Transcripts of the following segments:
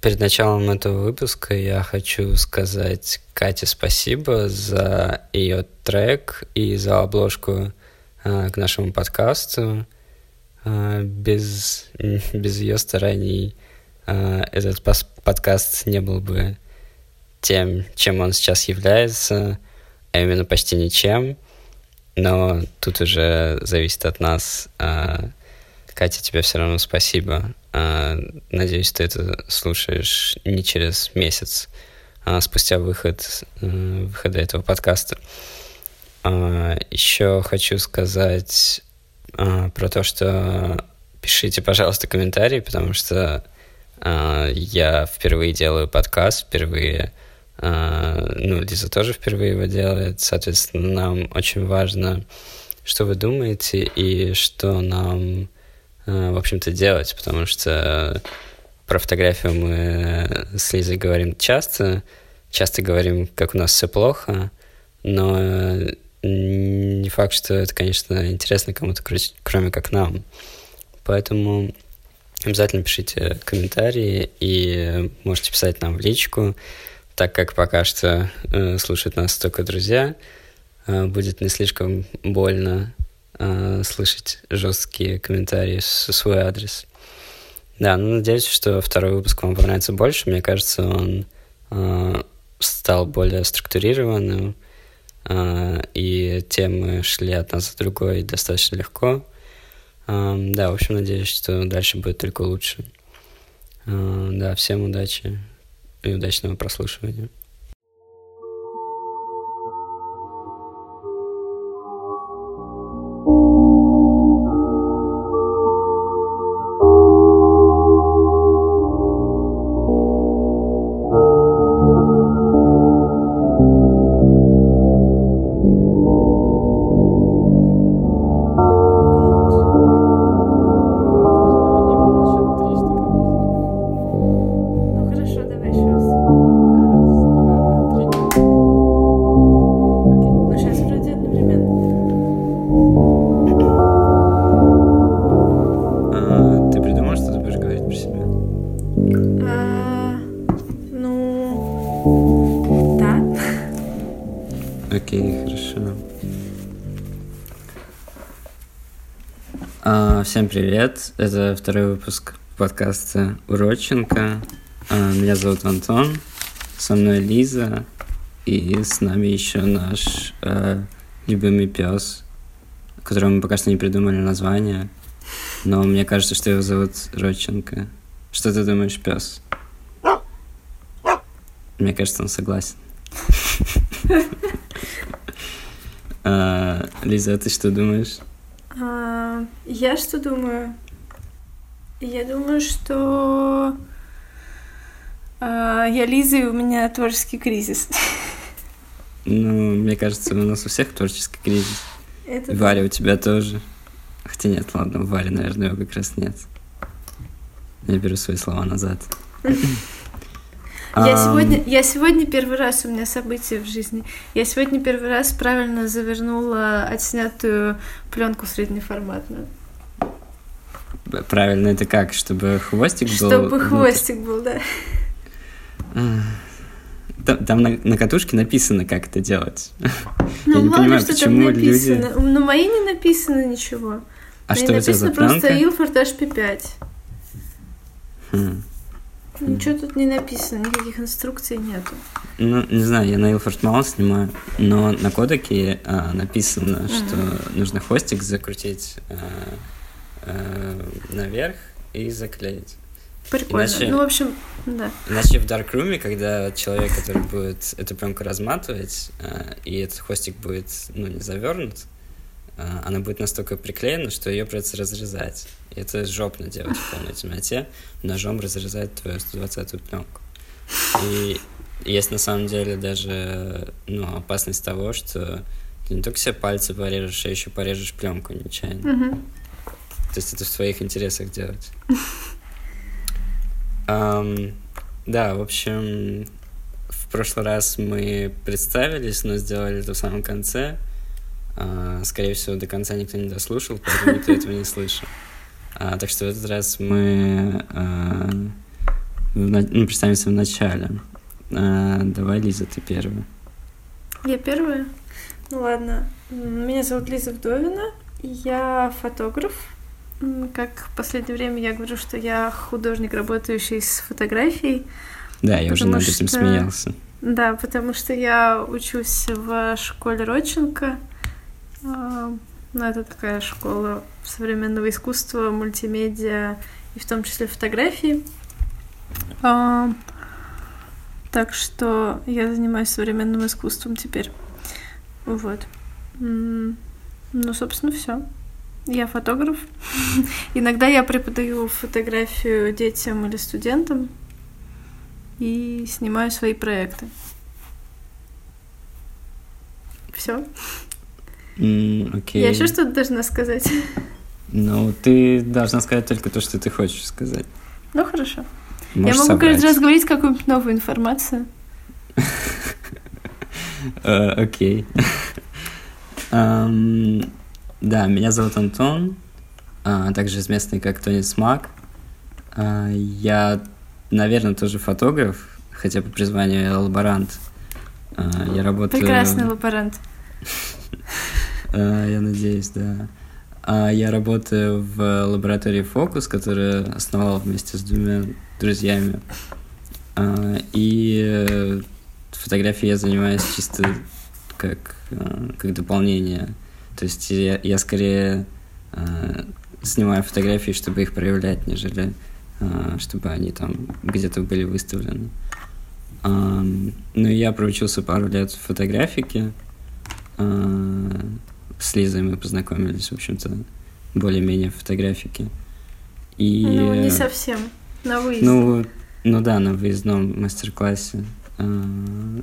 Перед началом этого выпуска я хочу сказать Кате спасибо за ее трек и за обложку э, к нашему подкасту. Э, без, без ее стараний э, этот подкаст не был бы тем, чем он сейчас является, а именно почти ничем. Но тут уже зависит от нас. Э, Катя, тебе все равно спасибо а, надеюсь, ты это слушаешь не через месяц, а спустя выход, э, выхода этого подкаста. А, Еще хочу сказать а, про то, что пишите, пожалуйста, комментарии, потому что я впервые делаю подкаст, впервые, ну, Лиза тоже впервые его делает, соответственно, нам очень важно, что вы думаете и что нам в общем-то, делать, потому что про фотографию мы с Лизой говорим часто, часто говорим, как у нас все плохо, но не факт, что это, конечно, интересно кому-то, кроме как нам. Поэтому обязательно пишите комментарии и можете писать нам в личку, так как пока что э, слушают нас только друзья, э, будет не слишком больно э, слышать жесткие комментарии с свой адрес. Да, ну надеюсь, что второй выпуск вам понравится больше. Мне кажется, он э, стал более структурированным, э, и темы шли одна за другой достаточно легко. Э, да, в общем, надеюсь, что дальше будет только лучше. Э, да, всем удачи и удачного прослушивания. Привет! Это второй выпуск подкаста Уроченко. А, меня зовут Антон, со мной Лиза, и с нами еще наш э, любимый пес, которому мы пока что не придумали название, но мне кажется, что его зовут Родченко. Что ты думаешь, пес? Мне кажется, он согласен. А, Лиза, а ты что думаешь? А, я что думаю? Я думаю, что а, я Лиза, и у меня творческий кризис. Ну, мне кажется, у нас у всех творческий кризис. Это Варя, у тебя тоже. Хотя нет, ладно, у Вари, наверное, его как раз нет. Я беру свои слова назад. Я сегодня, я сегодня первый раз у меня событие в жизни. Я сегодня первый раз правильно завернула отснятую пленку среднеформатную. Правильно, это как? Чтобы хвостик был? Чтобы хвостик был, да. Там, там на, на катушке написано, как это делать. Ну, Я не понимаю, почему люди... Ну, мои не написано ничего. А что у тебя за просто Ilford HP5. Хм. Ничего тут не написано, никаких инструкций нету. Ну, не знаю, я на Ilford мало снимаю, но на кодеке а, написано, mm-hmm. что нужно хвостик закрутить а, а, наверх и заклеить. Прикольно. Иначе, ну, в общем, да. Иначе в Darkroom, когда человек, который будет эту пленку разматывать, а, и этот хвостик будет, ну, не завернут, она будет настолько приклеена, что ее придется разрезать. И это жопно делать в полной темноте, ножом разрезать твою 120-ю пленку. И есть на самом деле даже ну, опасность того, что ты не только себе пальцы порежешь, а еще порежешь пленку нечаянно. Mm-hmm. То есть это в твоих интересах делать. Um, да, в общем, в прошлый раз мы представились, но сделали это в самом конце. А, скорее всего, до конца никто не дослушал, поэтому никто этого не слышал. А, так что в этот раз мы а, ну, представимся в начале. Давай, Лиза, ты первая. Я первая? Ну ладно. Меня зовут Лиза Вдовина. Я фотограф. Как в последнее время я говорю, что я художник, работающий с фотографией. Да, я уже над этим что... смеялся. Да, потому что я учусь в школе Родченко. А, ну, это такая школа современного искусства, мультимедиа и в том числе фотографии. А, так что я занимаюсь современным искусством теперь. Вот. Ну, собственно, все. Я фотограф. Иногда я преподаю фотографию детям или студентам и снимаю свои проекты. Все. Mm. Я еще что-то должна сказать. Ну, ты должна сказать только то, что ты хочешь сказать. Ну, хорошо. Можешь Я могу собрать. каждый раз говорить какую-нибудь новую информацию. Э, окей. Да, меня зовут Антон, а, также известный как Тони Смак. А, я, наверное, тоже фотограф, хотя по призванию я лаборант. А, я работаю... Прекрасный лаборант. Я надеюсь, да. Я работаю в лаборатории Фокус, которую основал вместе с двумя друзьями. И э, фотографией я занимаюсь чисто как, как дополнение то есть я, я скорее э, снимаю фотографии, чтобы их проявлять, нежели э, чтобы они там где-то были выставлены. Э, ну, я проучился пару лет в фотографике. Э, с Лизой мы познакомились, в общем-то, более-менее в фотографике. И, ну, не совсем. На выезде. Ну, ну да, на выездном мастер-классе. Э,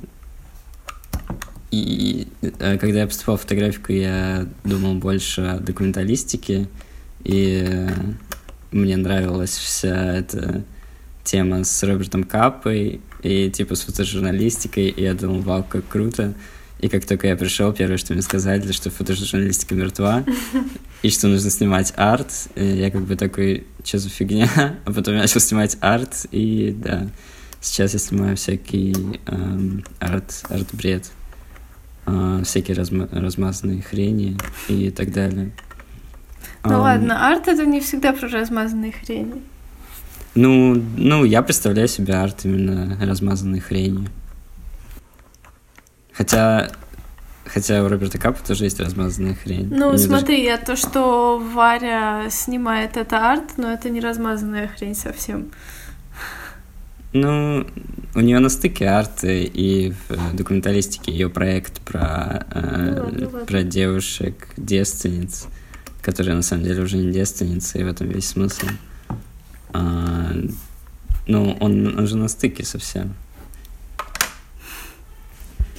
и э, когда я поступал в фотографику, я думал больше о документалистике, и мне нравилась вся эта тема с Робертом Каппой и типа с фотожурналистикой, и я думал, вау, как круто. И как только я пришел, первое, что мне сказали, что фотожурналистика мертва, и что нужно снимать арт. И я как бы такой, что за фигня? А потом я начал снимать арт, и да, сейчас я снимаю всякий эм, арт, арт-бред. А, всякие разма размазанные хрени и так далее. Ну а, ладно, арт это не всегда про размазанные хрени. Ну, ну, я представляю себе арт именно размазанной хрени. Хотя, хотя у Роберта Капа тоже есть размазанная хрень. Ну, Мне смотри, даже... то, что Варя снимает, это арт, но это не размазанная хрень совсем. Ну, у нее на стыке арты и в документалистике ее проект про, э, ну, ладно, про девушек девственниц, которые на самом деле уже не девственницы, и в этом весь смысл. А, ну, он, он же на стыке совсем.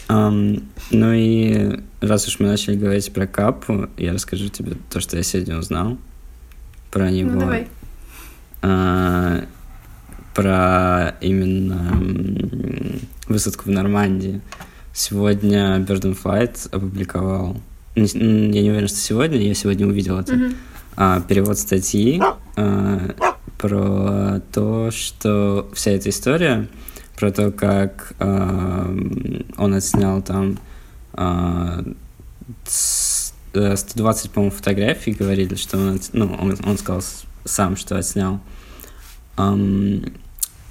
Um, ну и раз уж мы начали говорить про Капу, я расскажу тебе то, что я сегодня узнал про ну, него. Ну, давай. Uh, про именно высадку в Нормандии. Сегодня Bird Flight опубликовал, я не уверен, что сегодня, я сегодня увидел это, mm-hmm. а, перевод статьи а, про то, что вся эта история, про то, как а, он отснял там а, 120, по-моему, фотографий, говорили, что он, ну, он, он сказал сам, что отснял. Um,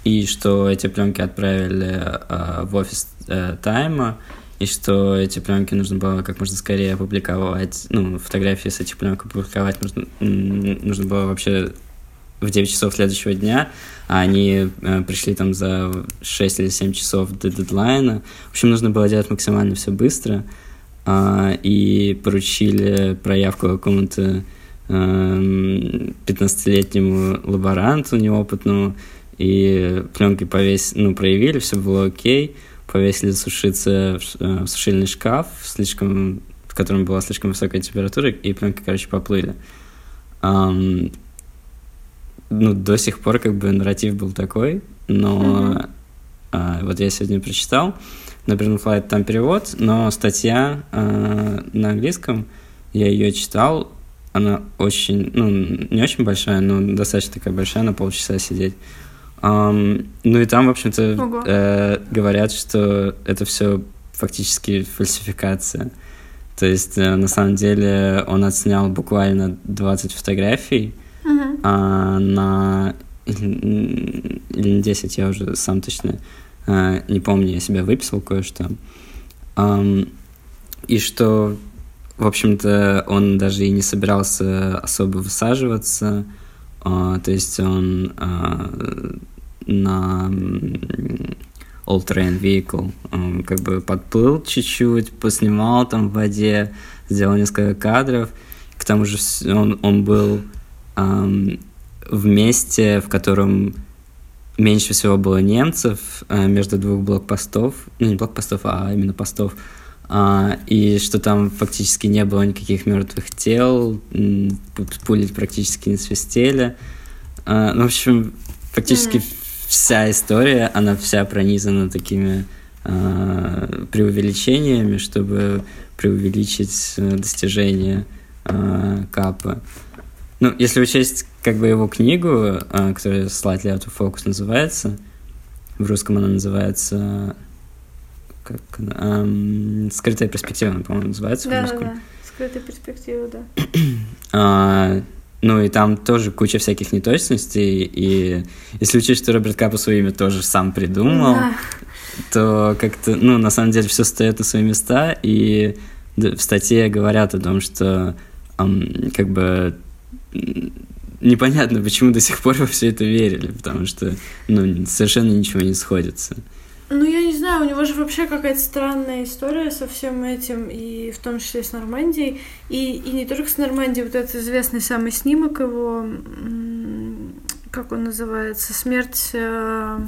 и что эти пленки отправили э, в офис э, Тайма, и что эти пленки нужно было как можно скорее опубликовать, ну, фотографии с этих пленок опубликовать нужно, нужно было вообще в 9 часов следующего дня, а они э, пришли там за 6 или 7 часов до дедлайна. В общем, нужно было делать максимально все быстро, э, и поручили проявку какому-то э, 15-летнему лаборанту неопытному, и пленки повесь, ну, проявили, все было окей, повесили сушиться в, э, сушильный шкаф, слишком, в котором была слишком высокая температура, и пленки, короче, поплыли. Ну, до сих пор как бы нарратив был такой, но mm-hmm. uh, вот я сегодня прочитал, на Brain Flight там перевод, но статья uh, на английском, я ее читал, она очень, ну, не очень большая, но достаточно такая большая, на полчаса сидеть. Um, ну и там, в общем-то, э, говорят, что это все фактически фальсификация. То есть, э, на самом деле, он отснял буквально 20 фотографий uh-huh. а, на... Или, или 10, я уже сам точно э, не помню, я себя выписал кое-что. Um, и что, в общем-то, он даже и не собирался особо высаживаться. Uh, то есть он uh, на All Terrain Vehicle. Он как бы подплыл чуть-чуть, поснимал там в воде, сделал несколько кадров. К тому же он, он был эм, в месте, в котором меньше всего было немцев э, между двух блокпостов, ну не блокпостов, а именно постов, а, и что там фактически не было никаких мертвых тел, пули практически не свистели. А, ну, в общем, фактически mm-hmm вся история, она вся пронизана такими э, преувеличениями, чтобы преувеличить э, достижения э, Капа. Ну, если учесть как бы его книгу, э, которая Slightly Out of Focus называется, в русском она называется как эм, скрытая перспектива, по-моему, называется да, в русском. Да, да, скрытая перспектива, да. а, ну и там тоже куча всяких неточностей, и если учесть, что Роберт Капа свое имя тоже сам придумал, да. то как-то, ну, на самом деле все стоит на свои места, и в статье говорят о том, что um, как бы непонятно, почему до сих пор во все это верили, потому что, ну, совершенно ничего не сходится. Ну, я не знаю, у него же вообще какая-то странная история со всем этим, и в том числе с Нормандией. И, и не только с Нормандией, вот этот известный самый снимок его, как он называется, «Смерть...» э,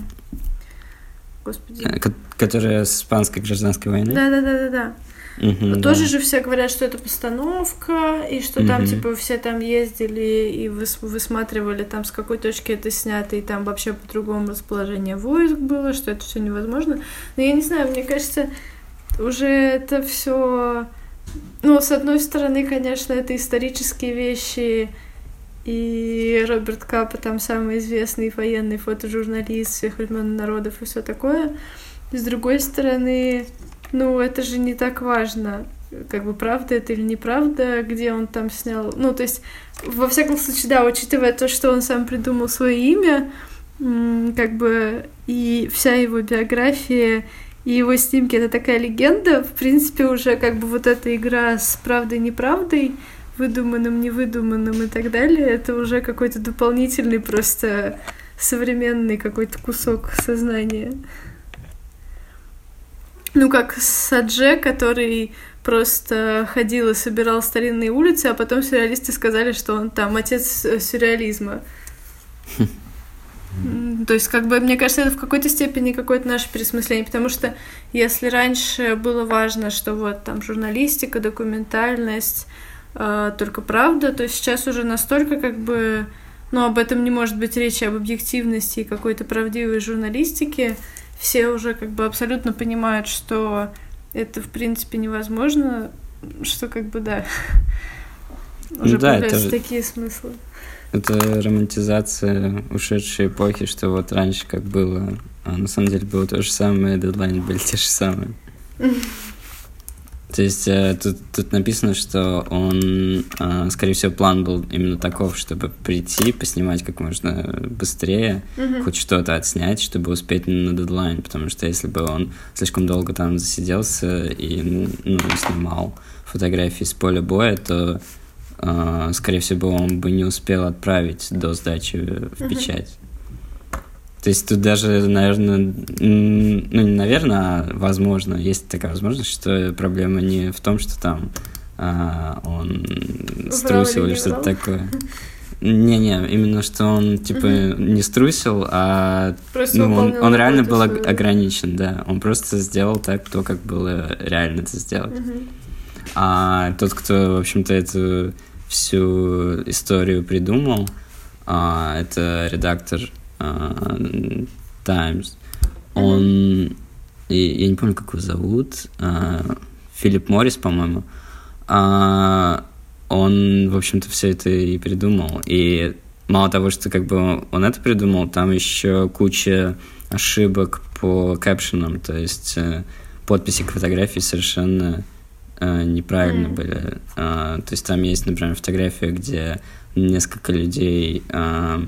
Господи. Э, которая с испанской гражданской войны? Да-да-да-да-да. Угу, Тоже да. же все говорят, что это постановка, и что угу. там, типа, все там ездили и выс высматривали там, с какой точки это снято, и там вообще по-другому расположение войск было, что это все невозможно. Но я не знаю, мне кажется, уже это все. Ну, с одной стороны, конечно, это исторические вещи, и Роберт Капа там самый известный военный фотожурналист всех времен народов и все такое. С другой стороны, ну, это же не так важно, как бы правда это или неправда, где он там снял. Ну, то есть, во всяком случае, да, учитывая то, что он сам придумал свое имя, как бы и вся его биография и его снимки это такая легенда, в принципе, уже как бы вот эта игра с правдой-неправдой, выдуманным, невыдуманным и так далее, это уже какой-то дополнительный просто современный какой-то кусок сознания. Ну, как Садже, который просто ходил и собирал старинные улицы, а потом сюрреалисты сказали, что он там отец э, сюрреализма. То есть, как бы, мне кажется, это в какой-то степени какое-то наше пересмысление, потому что если раньше было важно, что вот там журналистика, документальность, э, только правда, то сейчас уже настолько как бы, ну, об этом не может быть речи, об объективности и какой-то правдивой журналистике, все уже как бы абсолютно понимают, что это в принципе невозможно, что как бы да, уже ну, да, появляются это... такие смыслы. Это романтизация ушедшей эпохи, что вот раньше как было, а на самом деле было то же самое, дедлайны были те же самые. То есть э, тут, тут написано, что он, э, скорее всего, план был именно таков, чтобы прийти, поснимать как можно быстрее, mm-hmm. хоть что-то отснять, чтобы успеть на дедлайн, потому что если бы он слишком долго там засиделся и ну, снимал фотографии с поля боя, то, э, скорее всего, он бы не успел отправить до сдачи в печать. То есть тут даже, наверное, ну не наверное, а возможно, есть такая возможность, что проблема не в том, что там а, он струсил или что-то такое. Не-не, именно что он типа угу. не струсил, а ну, он, он реально был свою... ограничен, да. Он просто сделал так, то, как было реально это сделать. Угу. А тот, кто, в общем-то, эту всю историю придумал, а, это редактор uh, Times. Он, я не помню, как его зовут, uh, Филипп Моррис, по-моему. Uh, он, в общем-то, все это и придумал. И мало того, что как бы он это придумал, там еще куча ошибок по капшенам, то есть э, подписи к фотографии совершенно э, неправильно mm. были. Э, то есть там есть, например, фотография, где несколько людей э,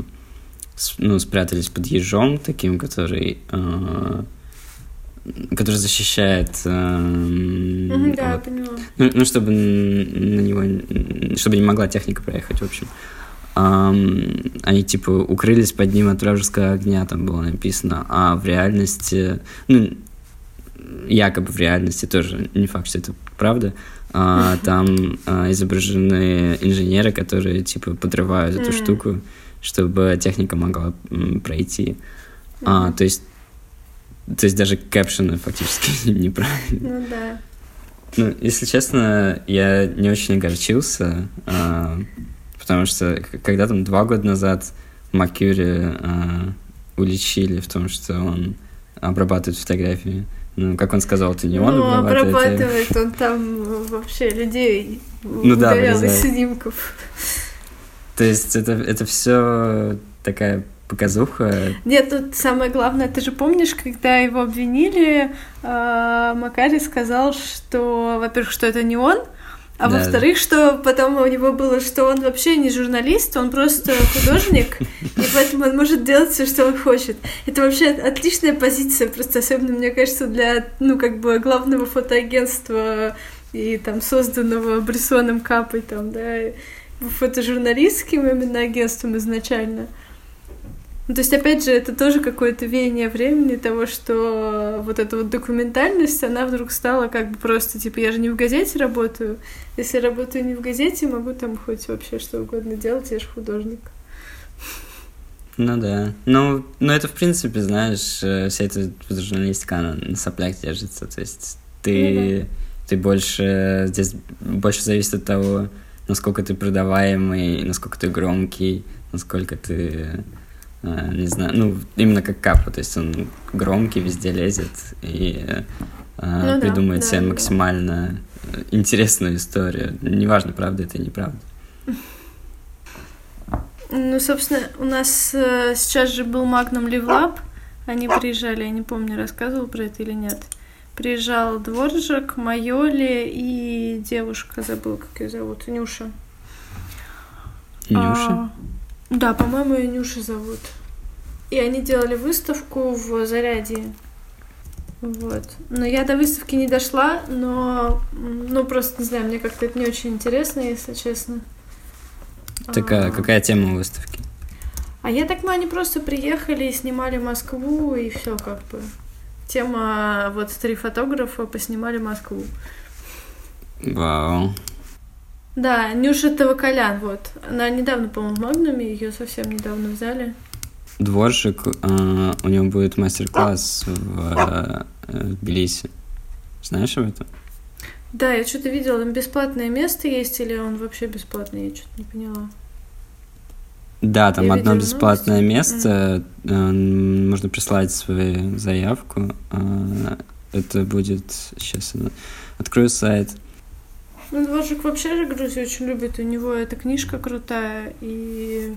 ну, спрятались под ежом таким, который э, который защищает... Э, mm-hmm, да, вот. поняла. Ну, ну, чтобы на него... Чтобы не могла техника проехать, в общем. Um, они типа укрылись под ним от вражеского огня, там было написано, а в реальности, ну, якобы в реальности тоже не факт, что это правда, а, там а, изображены инженеры, которые типа подрывают эту штуку, чтобы техника могла пройти. А, то есть, то есть даже кэпшены фактически неправильно. Ну да. Ну, если честно, я не очень огорчился. А, Потому что когда там два года назад Макюри э, уличили в том, что он обрабатывает фотографии. Ну, как он сказал, это не он ну, обрабатывает. обрабатывает, он там вообще людей ну, да, из снимков. То есть это, это все такая показуха. Нет, тут самое главное, ты же помнишь, когда его обвинили, э, Макари сказал, что, во-первых, что это не он, а да. во-вторых, что потом у него было, что он вообще не журналист, он просто художник, и поэтому он может делать все, что он хочет. Это вообще отличная позиция, просто особенно, мне кажется, для, ну, как бы главного фотоагентства и там созданного Брессоном Капой, там, да, фотожурналистским именно агентством изначально. Ну, то есть, опять же, это тоже какое-то веяние времени того, что вот эта вот документальность, она вдруг стала как бы просто, типа, я же не в газете работаю. Если я работаю не в газете, могу там хоть вообще что угодно делать, я же художник. Ну да. Ну, ну это, в принципе, знаешь, э, вся эта журналистика, она на соплях держится. То есть ты, ну, да. ты больше... Здесь больше зависит от того, насколько ты продаваемый, насколько ты громкий, насколько ты Э, не знаю, ну, именно как Капа, то есть он громкий, везде лезет и э, ну, придумывает да, себе да, максимально да. интересную историю. Неважно, правда это или неправда. Ну, собственно, у нас э, сейчас же был Magnum Live Lab, они приезжали, я не помню, рассказывал про это или нет. Приезжал Дворжик, Майоли и девушка, забыл, как ее зовут, Нюша. Нюша? А, да, по-моему, ее Нюша зовут. И они делали выставку в Заряде. Вот. Но я до выставки не дошла, но, ну, просто, не знаю, мне как-то это не очень интересно, если честно. Такая, а... какая тема выставки? А я так понимаю, они просто приехали и снимали Москву, и все как бы. Тема, вот, три фотографа поснимали Москву. Вау. Да, Нюша Тавакалян, вот. Она недавно, по-моему, в Магнуме, ее совсем недавно взяли. Дворжик, э, у него будет мастер-класс в, э, в Тбилиси. Знаешь об этом? Да, я что-то видела, там бесплатное место есть или он вообще бесплатный, я что-то не поняла. Да, там я одно бесплатное место, mm. можно прислать свою заявку. Это будет... Сейчас открою сайт. Ну, Дворжик вообще же Грузию очень любит. У него эта книжка крутая. И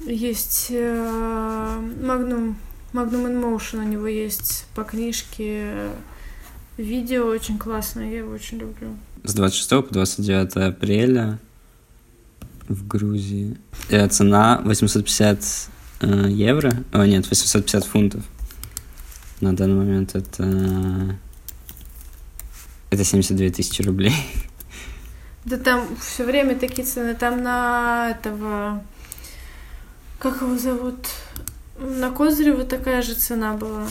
есть Magnum, Magnum in Motion у него есть по книжке. Видео очень классное, я его очень люблю. С 26 по 29 апреля в Грузии. И цена 850 э, евро. О, нет, 850 фунтов. На данный момент это это 72 тысячи рублей. Да там все время такие цены. Там на этого... Как его зовут? На Козырева такая же цена была.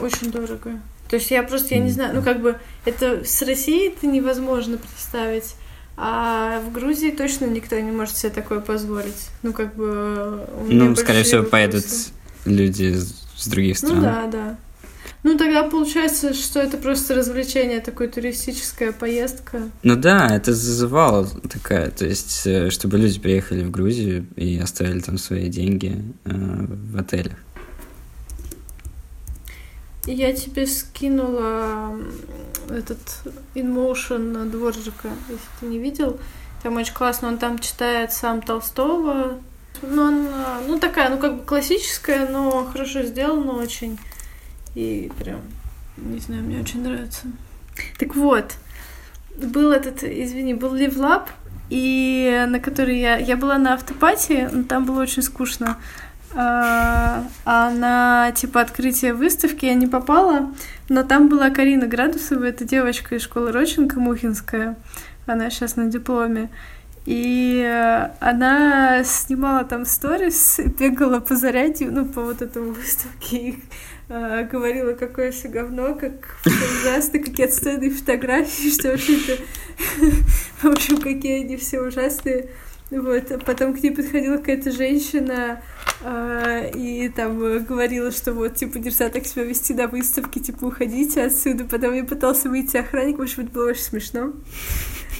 Очень дорого. То есть я просто, я не знаю, ну как бы это с Россией это невозможно представить. А в Грузии точно никто не может себе такое позволить. Ну, как бы... Ну, скорее всего, вопросы. поедут люди с других ну стран. Ну да, да. Ну, тогда получается, что это просто развлечение, такое туристическая поездка. Ну да, это зазывало такая, то есть, э, чтобы люди приехали в Грузию и оставили там свои деньги э, в отелях. Я тебе скинула этот InMotion Дворжика, если ты не видел. Там очень классно, он там читает сам Толстого, Ну, она, ну, такая, ну, как бы классическая, но хорошо сделана очень. И прям, не знаю, мне очень нравится. Так вот, был этот, извини, был Ливлаб, и на который я... Я была на автопатии, но там было очень скучно. А, а на, типа, открытие выставки я не попала, но там была Карина Градусова, это девочка из школы Роченко, Мухинская. Она сейчас на дипломе. И она снимала там сторис, бегала по зарядью, ну, по вот этому выставке, и э, говорила, какое все говно, как ужасно, какие отстойные фотографии, что вообще-то, в общем, какие они все ужасные. Вот, а потом к ней подходила какая-то женщина и там говорила, что вот, типа, нельзя так себя вести на выставке, типа, уходите отсюда. Потом я пытался выйти охранник, общем, это было очень смешно.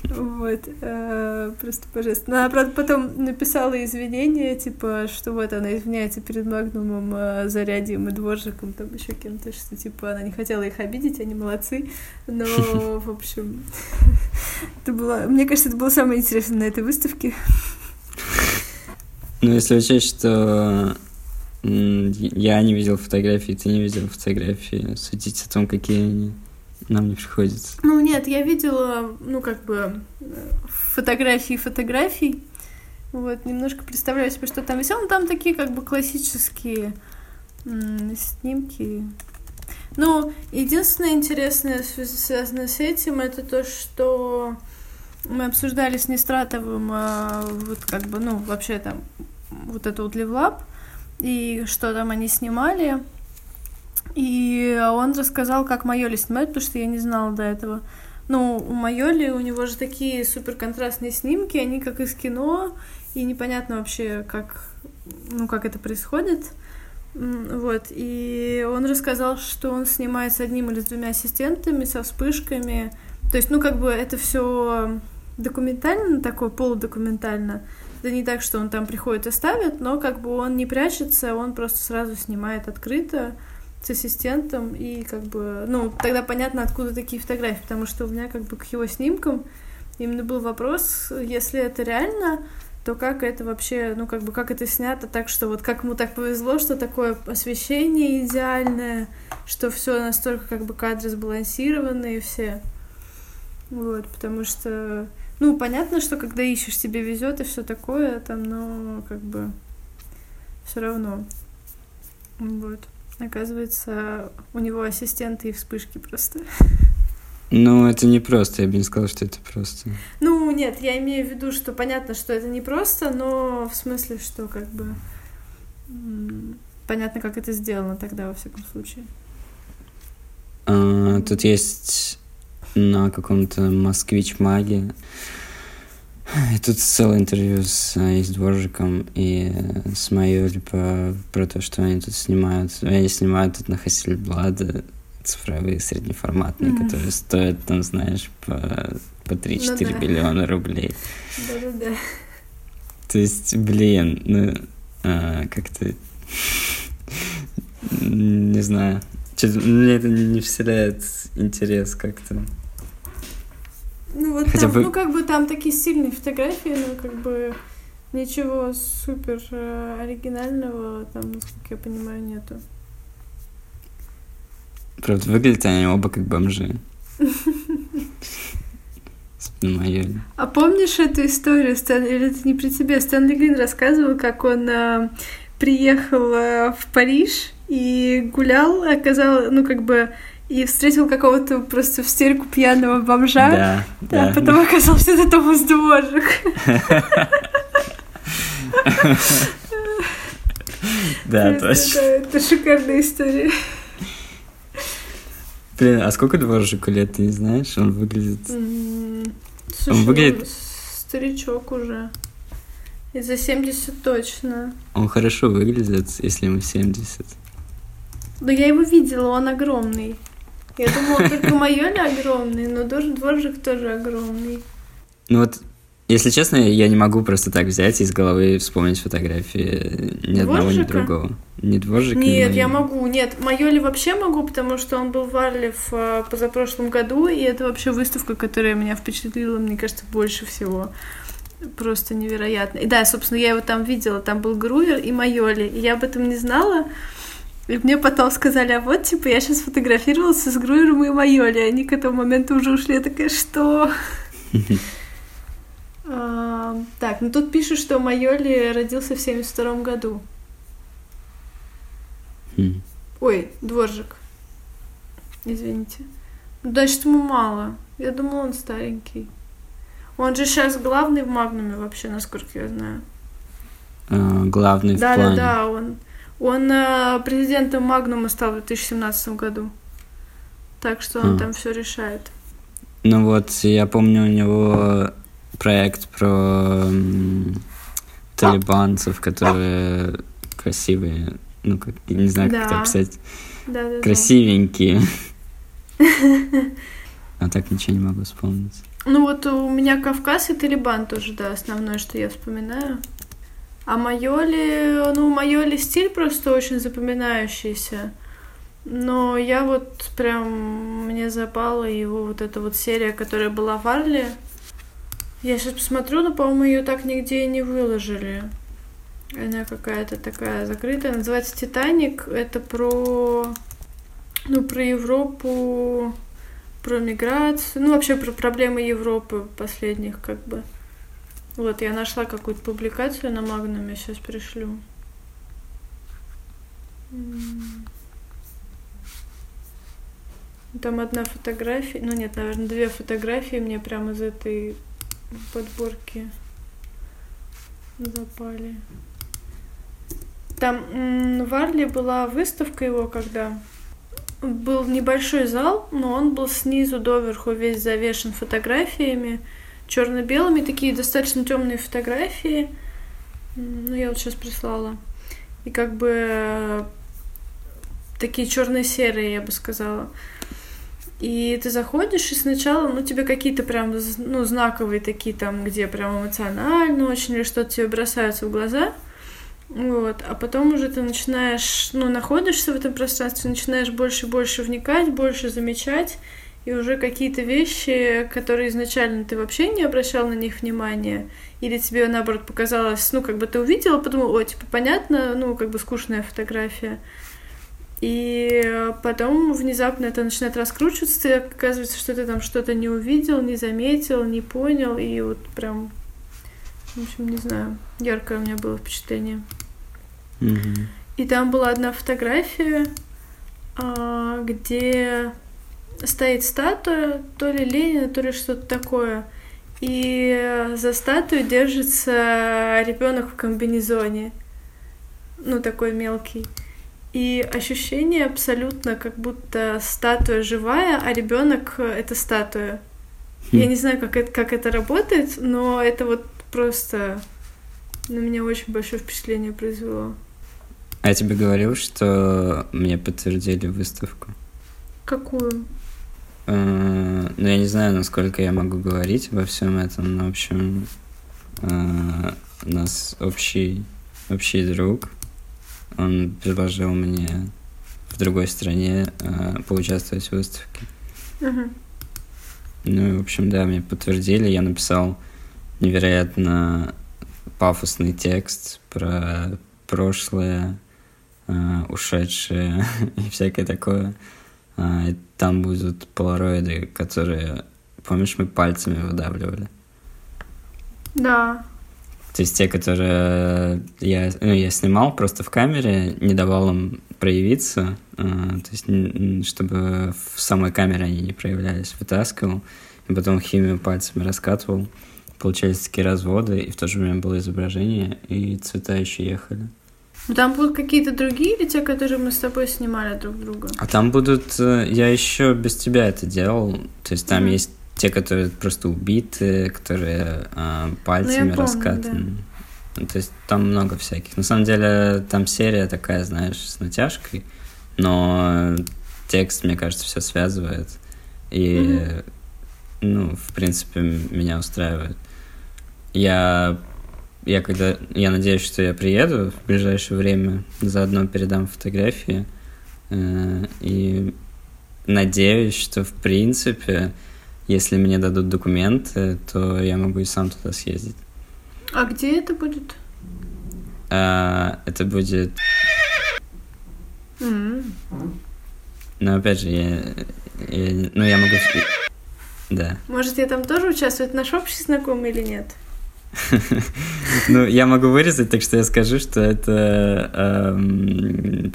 Вот, э, просто божественно. Она, правда, потом написала извинения, типа, что вот она извиняется перед Магнумом, э, Зарядием и Дворжиком, там еще кем-то, что, типа, она не хотела их обидеть, они молодцы, но, в общем, это было... Мне кажется, это было самое интересное на этой выставке. Ну, если учесть, что я не видел фотографии, ты не видел фотографии, судить о том, какие они нам не приходится. Ну нет, я видела, ну как бы фотографии фотографий. Вот, немножко представляю себе, что там висело. Ну, там такие как бы классические снимки. Ну, единственное интересное, связанное с этим, это то, что мы обсуждали с Нестратовым, а, вот как бы, ну, вообще там, вот это вот Левлаб, и что там они снимали. И он рассказал, как Майоли снимает, потому что я не знала до этого. Ну, у Майоли, у него же такие супер контрастные снимки, они как из кино, и непонятно вообще, как, ну, как это происходит. Вот, и он рассказал, что он снимает с одним или с двумя ассистентами, со вспышками. То есть, ну, как бы это все документально, такое полудокументально. Это не так, что он там приходит и ставит, но как бы он не прячется, он просто сразу снимает открыто с ассистентом, и как бы, ну, тогда понятно, откуда такие фотографии, потому что у меня как бы к его снимкам именно был вопрос, если это реально, то как это вообще, ну, как бы, как это снято так, что вот как ему так повезло, что такое освещение идеальное, что все настолько как бы кадры сбалансированы и все. Вот, потому что, ну, понятно, что когда ищешь, тебе везет и все такое там, но как бы все равно. Вот. Оказывается, у него ассистенты и вспышки просто. Ну, это не просто, я бы не сказала, что это просто. Ну, нет, я имею в виду, что понятно, что это не просто, но в смысле, что как бы понятно, как это сделано тогда, во всяком случае. А, тут есть на каком-то москвич-маге и тут целое интервью с, э, с Дворжиком и э, с Майоли по, про то, что они тут снимают. Они снимают тут на Хассельблада цифровые среднеформатные, mm-hmm. которые стоят, там, знаешь, по, по 3-4 ну, да. миллиона рублей. Да-да-да. То есть, блин, ну, а, как-то... Не знаю. Мне это не вселяет интерес как-то. Ну вот Хотя там, бы... ну как бы там такие сильные фотографии, но как бы ничего супер э, оригинального там, насколько я понимаю, нету. Правда, выглядят они оба как бомжи. А помнишь эту историю, Стэн, или это не при тебе? Стэнли Грин рассказывал, как он э, приехал э, в Париж и гулял, оказал, ну как бы и встретил какого-то просто в стельку пьяного бомжа, да, да. а потом оказался, что это Томас Дворжик. Да, точно. Это шикарная история. Блин, а сколько Дворжику лет, ты не знаешь? Он выглядит... Он выглядит... Старичок уже. И за 70 точно. Он хорошо выглядит, если ему 70. Да я его видела, он огромный. Я думала, только Майоли огромный, но дворжик тоже огромный. Ну вот, если честно, я не могу просто так взять из головы вспомнить фотографии ни Дворжика? одного, ни другого. Не дворжика, Нет, ни я могу. Нет, Майоли вообще могу, потому что он был в Арле в э, позапрошлом году, и это вообще выставка, которая меня впечатлила, мне кажется, больше всего. просто невероятно. И да, собственно, я его там видела, там был Груер и Майоли, и я об этом не знала, и мне потом сказали, а вот, типа, я сейчас фотографировался с Груером и Майоли, они к этому моменту уже ушли, я такая, что? А, так, ну тут пишут, что Майоли родился в 72 году. Хм. Ой, дворжик. Извините. Ну, значит, ему мало. Я думала, он старенький. Он же сейчас главный в Магнуме вообще, насколько я знаю. А, главный да, в плане? Да, да, да, он он э, президентом Магнума стал в 2017 году. Так что он а. там все решает. Ну вот, я помню у него проект про талибанцев, которые красивые. Ну, как, я не знаю, как да. это описать. Да, да, Красивенькие. А так ничего не могу вспомнить. Ну вот у меня Кавказ и Талибан тоже, да, основное, что я вспоминаю. А Майоли, ну, Майоли стиль просто очень запоминающийся. Но я вот прям, мне запала его вот эта вот серия, которая была в Арле. Я сейчас посмотрю, но, по-моему, ее так нигде и не выложили. Она какая-то такая закрытая. Называется «Титаник». Это про... Ну, про Европу, про миграцию. Ну, вообще про проблемы Европы последних, как бы. Вот, я нашла какую-то публикацию на Магнуме, сейчас пришлю. Там одна фотография, ну нет, наверное, две фотографии мне прямо из этой подборки запали. Там в Арле была выставка его, когда был небольшой зал, но он был снизу доверху весь завешен фотографиями черно-белыми, такие достаточно темные фотографии. Ну, я вот сейчас прислала. И как бы э, такие черно-серые, я бы сказала. И ты заходишь, и сначала, ну, тебе какие-то прям, ну, знаковые такие там, где прям эмоционально очень, или что-то тебе бросаются в глаза. Вот, а потом уже ты начинаешь, ну, находишься в этом пространстве, начинаешь больше и больше вникать, больше замечать, и уже какие-то вещи, которые изначально ты вообще не обращал на них внимания, или тебе, наоборот, показалось, ну, как бы ты увидела, подумал, о, типа, понятно, ну, как бы скучная фотография. И потом внезапно это начинает раскручиваться, и оказывается, что ты там что-то не увидел, не заметил, не понял, и вот прям, в общем, не знаю, яркое у меня было впечатление. Mm-hmm. И там была одна фотография, а, где стоит статуя, то ли Ленина, то ли что-то такое. И за статую держится ребенок в комбинезоне. Ну, такой мелкий. И ощущение абсолютно, как будто статуя живая, а ребенок это статуя. Хм. Я не знаю, как это, как это работает, но это вот просто на меня очень большое впечатление произвело. А я тебе говорил, что мне подтвердили выставку? Какую? Э, ну, я не знаю, насколько я могу говорить обо всем этом, но, в общем, э, у нас общий, общий друг, он предложил мне в другой стране э, поучаствовать в выставке. Uh-huh. Ну, и, в общем, да, мне подтвердили, я написал невероятно пафосный текст про прошлое, ушедшее и всякое такое. А, там будут полароиды, которые, помнишь, мы пальцами выдавливали? Да. То есть те, которые я, ну, я снимал просто в камере, не давал им проявиться, э, то есть чтобы в самой камере они не проявлялись, вытаскивал, и потом химию пальцами раскатывал. Получались такие разводы, и в то же время было изображение, и цвета еще ехали. Ну там будут какие-то другие или те, которые мы с тобой снимали друг друга? А там будут... Э, я еще без тебя это делал. То есть там mm-hmm. есть те, которые просто убиты, которые э, пальцами ну, раскатаны. Да. То есть там много всяких. На самом деле там серия такая, знаешь, с натяжкой, но текст, мне кажется, все связывает. И, mm-hmm. ну, в принципе, меня устраивает. Я я когда я надеюсь, что я приеду в ближайшее время, заодно передам фотографии. Э, и надеюсь, что в принципе, если мне дадут документы, то я могу и сам туда съездить. А где это будет? А, это будет... Mm. Но опять же, я, я, ну я могу... Да. Может, я там тоже участвую? Это наш общий знакомый или нет? Ну, я могу вырезать, так что я скажу, что это... Эм,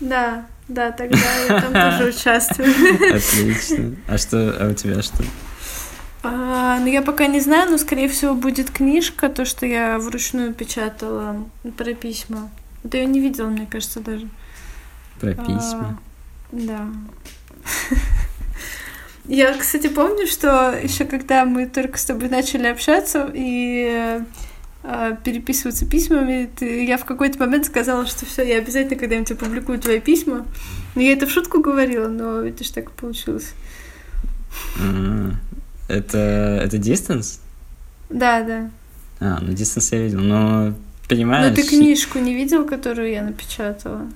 да, да, тогда я там тоже участвую. Отлично. А что, а у тебя что? А, ну, я пока не знаю, но, скорее всего, будет книжка, то, что я вручную печатала про письма. Вот я не видела, мне кажется, даже. Про письма? А, да. Я, кстати, помню, что еще когда мы только с тобой начали общаться и э, переписываться письмами, ты, я в какой-то момент сказала, что все, я обязательно когда-нибудь опубликую твои письма. Но я это в шутку говорила, но это же так и получилось. Это, это Distance? Да, да. А, ну Distance я видел, но понимаешь... Но ты книжку не видел, которую я напечатала?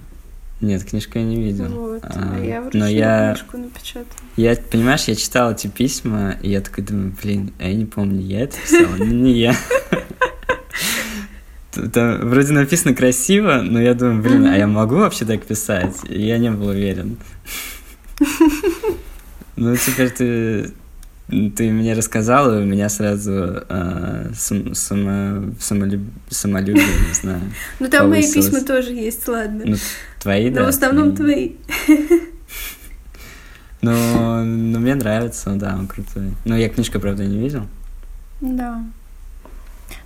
Нет, книжку я не видел. Вот, а, а я но я... книжку напечатала. Я, понимаешь, я читал эти письма, и я такой думаю, блин, а я не помню, я это писал, ну не я. Там вроде написано красиво, но я думаю, блин, а я могу вообще так писать? Я не был уверен. Ну, теперь ты ты мне рассказала, и у меня сразу э, сам, само, самолюб, самолюбие, не знаю. Ну там мои письма тоже есть, ладно. Ну, твои, да. Но в основном твои. Ну, ну, мне нравится, да, он крутой. Но я книжку, правда, не видел. Да.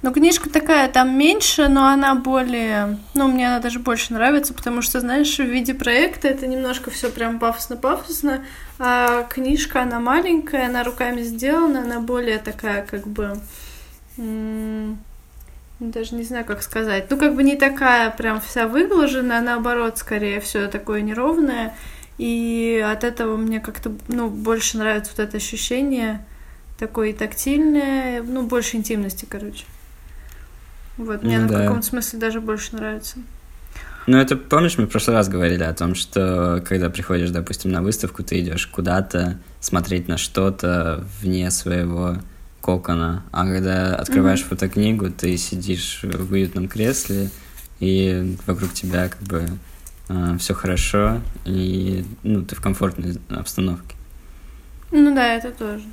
Ну, книжка такая, там меньше, но она более... Ну, мне она даже больше нравится, потому что, знаешь, в виде проекта это немножко все прям пафосно-пафосно, а книжка, она маленькая, она руками сделана, она более такая, как бы... Даже не знаю, как сказать. Ну, как бы не такая прям вся выглаженная, наоборот, скорее, все такое неровное. И от этого мне как-то, ну, больше нравится вот это ощущение такое тактильное, ну, больше интимности, короче. Вот, мне ну, да. в каком-то смысле даже больше нравится. Ну, это, помнишь, мы в прошлый раз говорили о том, что когда приходишь, допустим, на выставку, ты идешь куда-то смотреть на что-то вне своего кокона, а когда открываешь mm-hmm. фотокнигу, ты сидишь в уютном кресле, и вокруг тебя как бы э, все хорошо, и ну, ты в комфортной обстановке. Ну да, это тоже.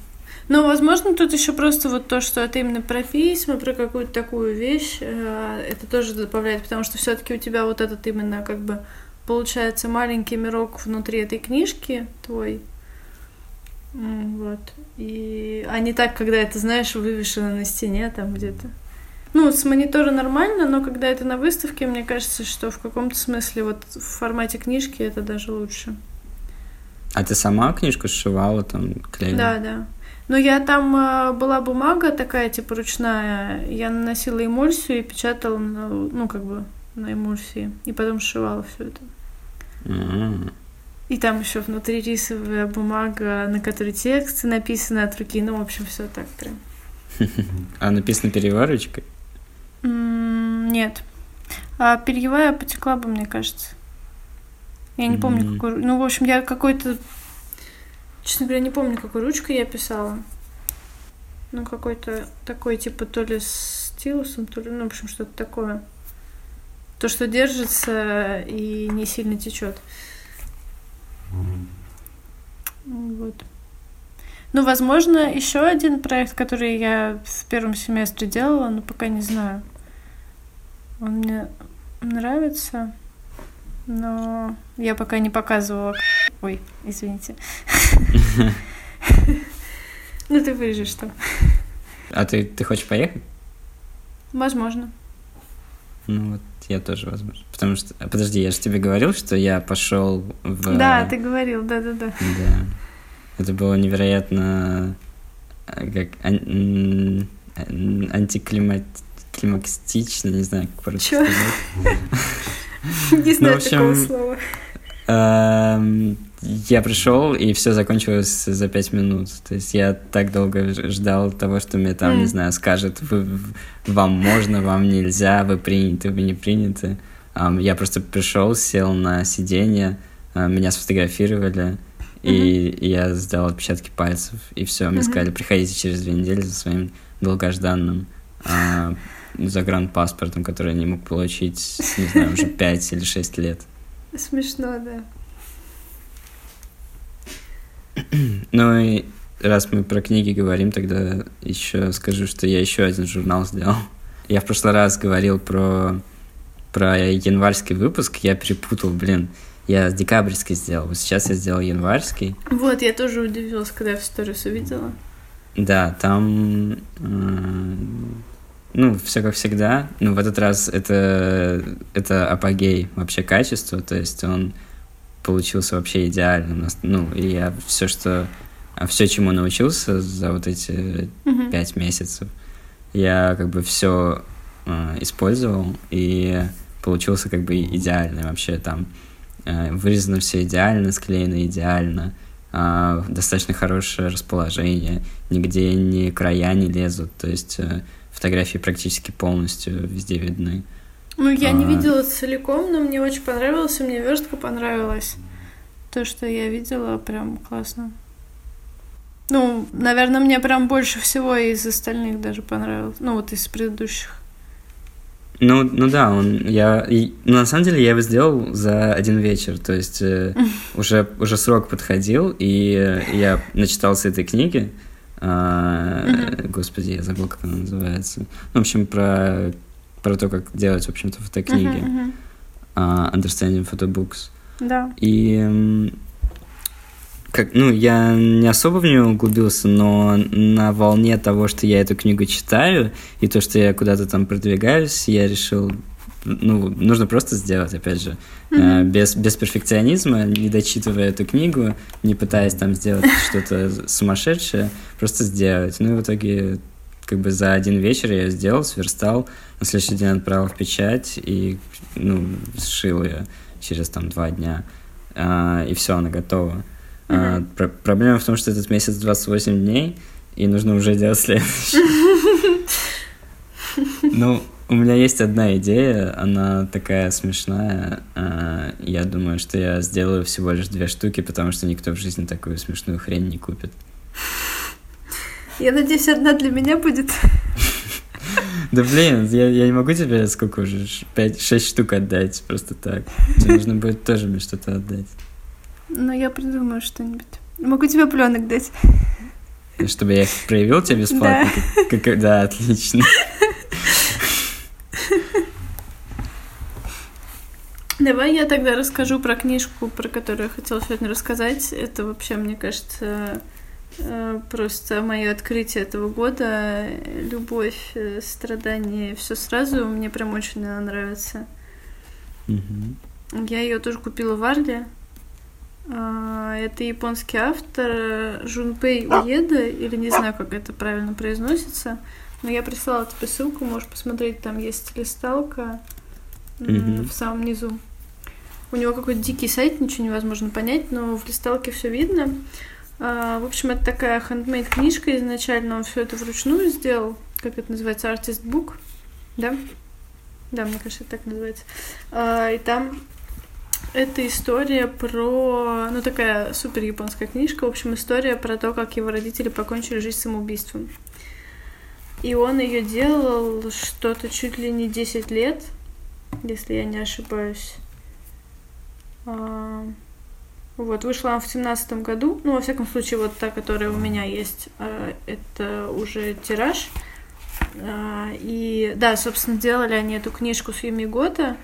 Ну, возможно, тут еще просто вот то, что это именно про письма, про какую-то такую вещь, э, это тоже добавляет, потому что все-таки у тебя вот этот именно как бы получается маленький мирок внутри этой книжки твой. Вот. И... А не так, когда это, знаешь, вывешено на стене там где-то. Ну, с монитора нормально, но когда это на выставке, мне кажется, что в каком-то смысле вот в формате книжки это даже лучше. А ты сама книжку сшивала там, клеила? Да, да. Но я там э, была бумага такая, типа ручная. Я наносила эмульсию и печатала, ну, как бы на эмульсии. И потом сшивала все это. Mm-hmm. И там еще внутри рисовая бумага, на которой тексты написаны от руки. Ну, в общем, все так прям. А написано переварочкой? Нет. А перьевая потекла бы, мне кажется. Я не помню, какой... Ну, в общем, я какой-то Честно говоря, не помню, какой ручкой я писала. Ну, какой-то такой, типа, то ли стилусом, то ли, ну, в общем, что-то такое. То, что держится и не сильно течет. Вот. Ну, возможно, еще один проект, который я в первом семестре делала, но пока не знаю. Он мне нравится, но я пока не показывала. Ой, извините. Ну, ты вырежешь что. А ты, ты хочешь поехать? Возможно. Ну вот, я тоже возможно. Потому что, подожди, я же тебе говорил, что я пошел в... Да, ты говорил, да-да-да. Да. Это было невероятно э, как ан... антиклиматично, не знаю, как по-русски сказать. Не знаю ну, такого слова. Я пришел, и все закончилось за пять минут. То есть я так долго ждал того, что мне там, mm. не знаю, скажут, вы, вам можно, вам нельзя, вы приняты, вы не приняты. Um, я просто пришел, сел на сиденье, uh, меня сфотографировали, mm-hmm. и, и я сделал отпечатки пальцев, и все. Мне mm-hmm. сказали, приходите через две недели за своим долгожданным а, загранпаспортом, который я не мог получить, не знаю, уже 5 или 6 лет. Смешно, да. Ну и раз мы про книги говорим, тогда еще скажу, что я еще один журнал сделал. Я в прошлый раз говорил про, про январский выпуск, я перепутал, блин. Я декабрьский сделал, вот сейчас я сделал январский. Вот, я тоже удивилась, когда я в сторис увидела. Да, там, э, ну, все как всегда. Ну, в этот раз это, это апогей вообще качества, то есть он получился вообще идеальным. Ну, и я все, что все, чему научился за вот эти пять uh-huh. месяцев, я как бы все э, использовал и получился как бы идеальный вообще там э, вырезано все идеально, склеено идеально, э, достаточно хорошее расположение, нигде ни края не лезут, то есть э, фотографии практически полностью везде видны. Ну, я а... не видела целиком, но мне очень понравилось, и мне верстка понравилась. То, что я видела, прям классно. Ну, наверное, мне прям больше всего из остальных даже понравилось. Ну, вот из предыдущих. Ну, ну да, он, я, и, ну, на самом деле я его сделал за один вечер, то есть э, уже, уже срок подходил, и э, я начитался этой книги, э, господи, я забыл, как она называется, ну, в общем, про, про то, как делать, в общем-то, фотокниги, uh-huh, Understanding Photobooks. Да. И как, ну, я не особо в нее углубился, но на волне того, что я эту книгу читаю, и то, что я куда-то там продвигаюсь, я решил, ну, нужно просто сделать, опять же, mm-hmm. без, без перфекционизма, не дочитывая эту книгу, не пытаясь там сделать что-то сумасшедшее, просто сделать. Ну, и в итоге, как бы за один вечер я сделал, сверстал, на следующий день отправил в печать и, ну, сшил ее через там два дня, а, и все, она готова. А, про- проблема в том, что этот месяц 28 дней, и нужно уже делать следующий. Ну, у меня есть одна идея, она такая смешная. А, я думаю, что я сделаю всего лишь две штуки, потому что никто в жизни такую смешную хрень не купит. Я надеюсь, одна для меня будет. Да блин, я, я не могу тебе сколько уже, 5-6 штук отдать просто так. Тебе нужно будет тоже мне что-то отдать. Ну, я придумаю что-нибудь. Могу тебе пленок дать. Чтобы я их проявил тебе бесплатно? Да, как, как, да отлично. Давай я тогда расскажу про книжку, про которую я хотела сегодня рассказать. Это вообще, мне кажется, просто мое открытие этого года. Любовь, э, страдания, все сразу. Мне прям очень она нравится. Угу. Я ее тоже купила в Арле. А, это японский автор Жунпей Уеда, или не знаю, как это правильно произносится. Но я прислала тебе ссылку, можешь посмотреть, там есть листалка mm-hmm. в самом низу. У него какой-то дикий сайт, ничего невозможно понять, но в листалке все видно. А, в общем, это такая хендмейд книжка изначально, он все это вручную сделал, как это называется, артист бук, да? Да, мне кажется, это так называется. А, и там это история про... Ну, такая супер японская книжка. В общем, история про то, как его родители покончили жизнь самоубийством. И он ее делал что-то чуть ли не 10 лет, если я не ошибаюсь. Вот, вышла она в семнадцатом году. Ну, во всяком случае, вот та, которая у меня есть, а, это уже тираж. А, и да, собственно, делали они эту книжку с Юми Гота.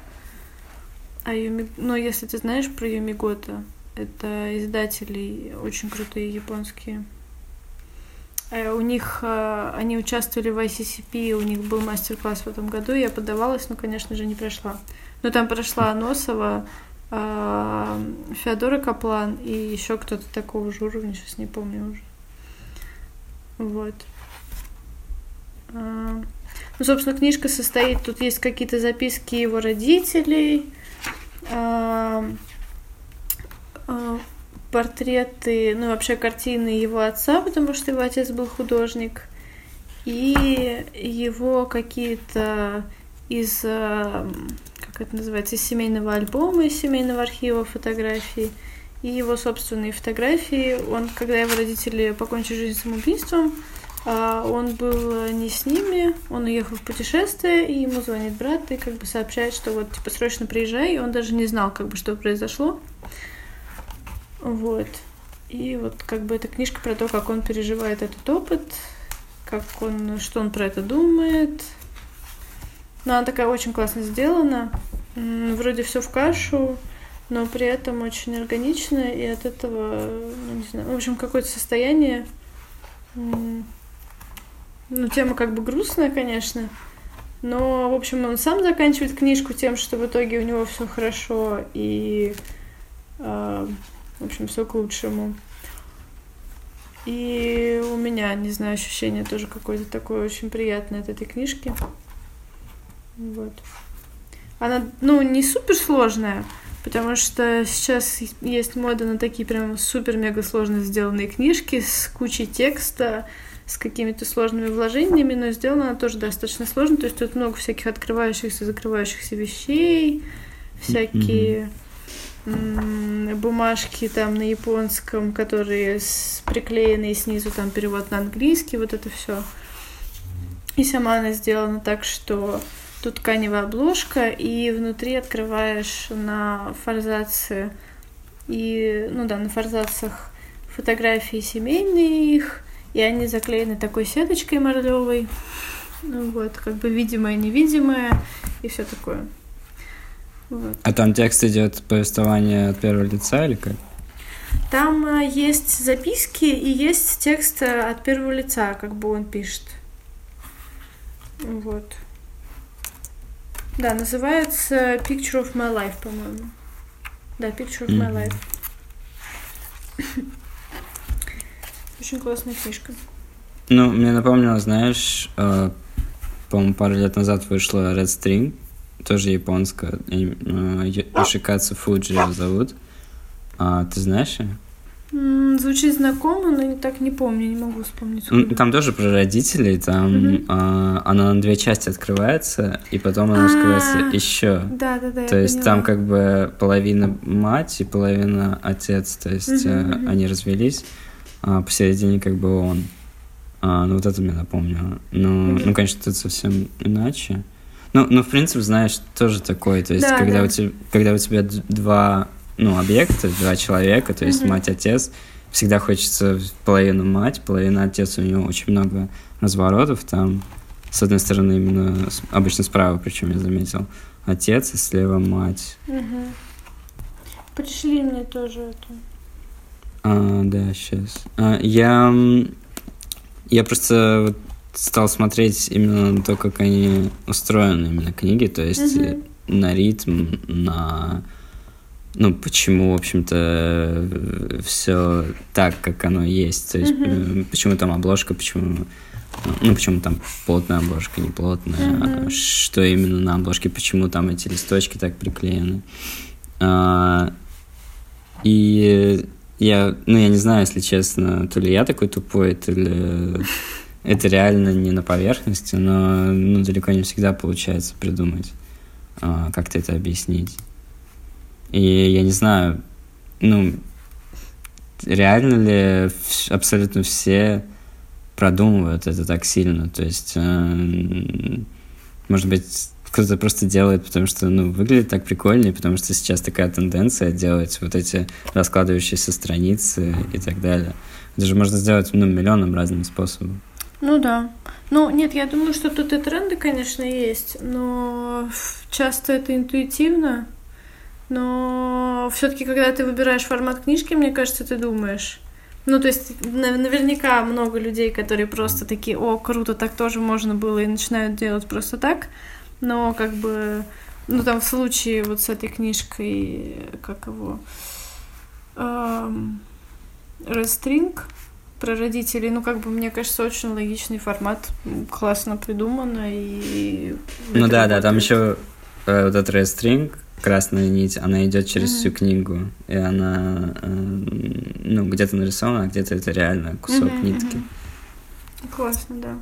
А Юми... Ну, если ты знаешь про Юмигота, это издатели очень крутые японские. Э, у них э, они участвовали в ICCP, у них был мастер-класс в этом году, я подавалась, но, конечно же, не прошла. Но там прошла Носова, э, Феодора Каплан и еще кто-то такого же уровня, сейчас не помню уже. Вот. Ну, собственно, книжка состоит, тут есть какие-то записки его родителей, портреты, ну вообще картины его отца, потому что его отец был художник, и его какие-то из, как это называется, из семейного альбома, из семейного архива фотографий, и его собственные фотографии. Он, когда его родители покончили жизнь самоубийством, а он был не с ними, он уехал в путешествие, и ему звонит брат и как бы сообщает, что вот, типа, срочно приезжай, и он даже не знал, как бы, что произошло. Вот. И вот как бы эта книжка про то, как он переживает этот опыт, как он, что он про это думает. Но она такая очень классно сделана. Вроде все в кашу, но при этом очень органично, и от этого, ну, не знаю, в общем, какое-то состояние. Ну, тема как бы грустная, конечно. Но, в общем, он сам заканчивает книжку тем, что в итоге у него все хорошо и, э, в общем, все к лучшему. И у меня, не знаю, ощущение тоже какое-то такое очень приятное от этой книжки. Вот. Она, ну, не супер сложная, потому что сейчас есть мода на такие прям супер-мега сложно сделанные книжки с кучей текста, с какими-то сложными вложениями, но сделана она тоже достаточно сложно. То есть тут много всяких открывающихся, закрывающихся вещей, всякие mm-hmm. бумажки там на японском, которые с, приклеены и снизу там перевод на английский, вот это все. И сама она сделана так, что тут тканевая обложка, и внутри открываешь на форзаце и, ну да, на форзацах фотографии семейные их, и они заклеены такой сеточкой мордовой. Ну вот, как бы видимое, невидимое и все такое. Вот. А там текст идет повествование от первого лица или как? Там а, есть записки и есть текст а, от первого лица, как бы он пишет. Вот. Да, называется Picture of My Life, по-моему. Да, Picture of mm-hmm. My Life. Очень классная книжка. Ну, мне напомнило, знаешь, э, по-моему, пару лет назад вышла Red String, тоже японская, Ишикацу э, Фуджи ее зовут. А, ты знаешь ее? Звучит знакомо, но не так не помню, не могу вспомнить. Там тоже про родителей, там угу. а, она на две части открывается, и потом она раскрывается еще. Да, да, да. То есть поняла. там как бы половина мать и половина отец, то есть угу. они развелись а посередине как бы он. А, ну, вот это мне напомнило. Ну, mm-hmm. ну, конечно, это совсем иначе. Ну, ну, в принципе, знаешь, тоже такое. То есть, да, когда, да. У тебя, когда у тебя два ну, объекта, два человека, то есть mm-hmm. мать, отец, всегда хочется половину мать, половину отец. У него очень много разворотов там. С одной стороны, именно обычно справа, причем я заметил, отец, и слева мать. Угу. Пришли мне тоже это. А, да, сейчас. А, я, я просто вот стал смотреть именно на то, как они устроены, именно книги, то есть угу. на ритм, на ну, почему, в общем-то, все так, как оно есть. То есть, mm почему там обложка, почему. Ну, почему там плотная обложка, не плотная, mm что именно на обложке, почему там эти листочки так приклеены. А, и я, ну, я не знаю, если честно, то ли я такой тупой, то ли это реально не на поверхности, но ну, далеко не всегда получается придумать, а, как-то это объяснить. И я не знаю, ну, реально ли абсолютно все продумывают это так сильно? То есть, э, может быть, кто-то просто делает, потому что, ну, выглядит так прикольнее, потому что сейчас такая тенденция делать вот эти раскладывающиеся страницы и так далее. Это же можно сделать, ну, миллионом разным способом. Ну да. Ну, нет, я думаю, что тут и тренды, конечно, есть, но часто это интуитивно. Но все-таки, когда ты выбираешь формат книжки, мне кажется, ты думаешь. Ну, то есть, наверняка много людей, которые просто такие, о, круто, так тоже можно было, и начинают делать просто так но как бы, ну там в случае вот с этой книжкой, как его, эм, Рестринг про родителей, ну как бы мне кажется очень логичный формат, классно придумано и. Ну да, да, там еще э, вот этот Рестринг красная нить, она идет через mm-hmm. всю книгу, и она, э, ну, где-то нарисована, а где-то это реально кусок mm-hmm, нитки. Mm-hmm. Классно, да.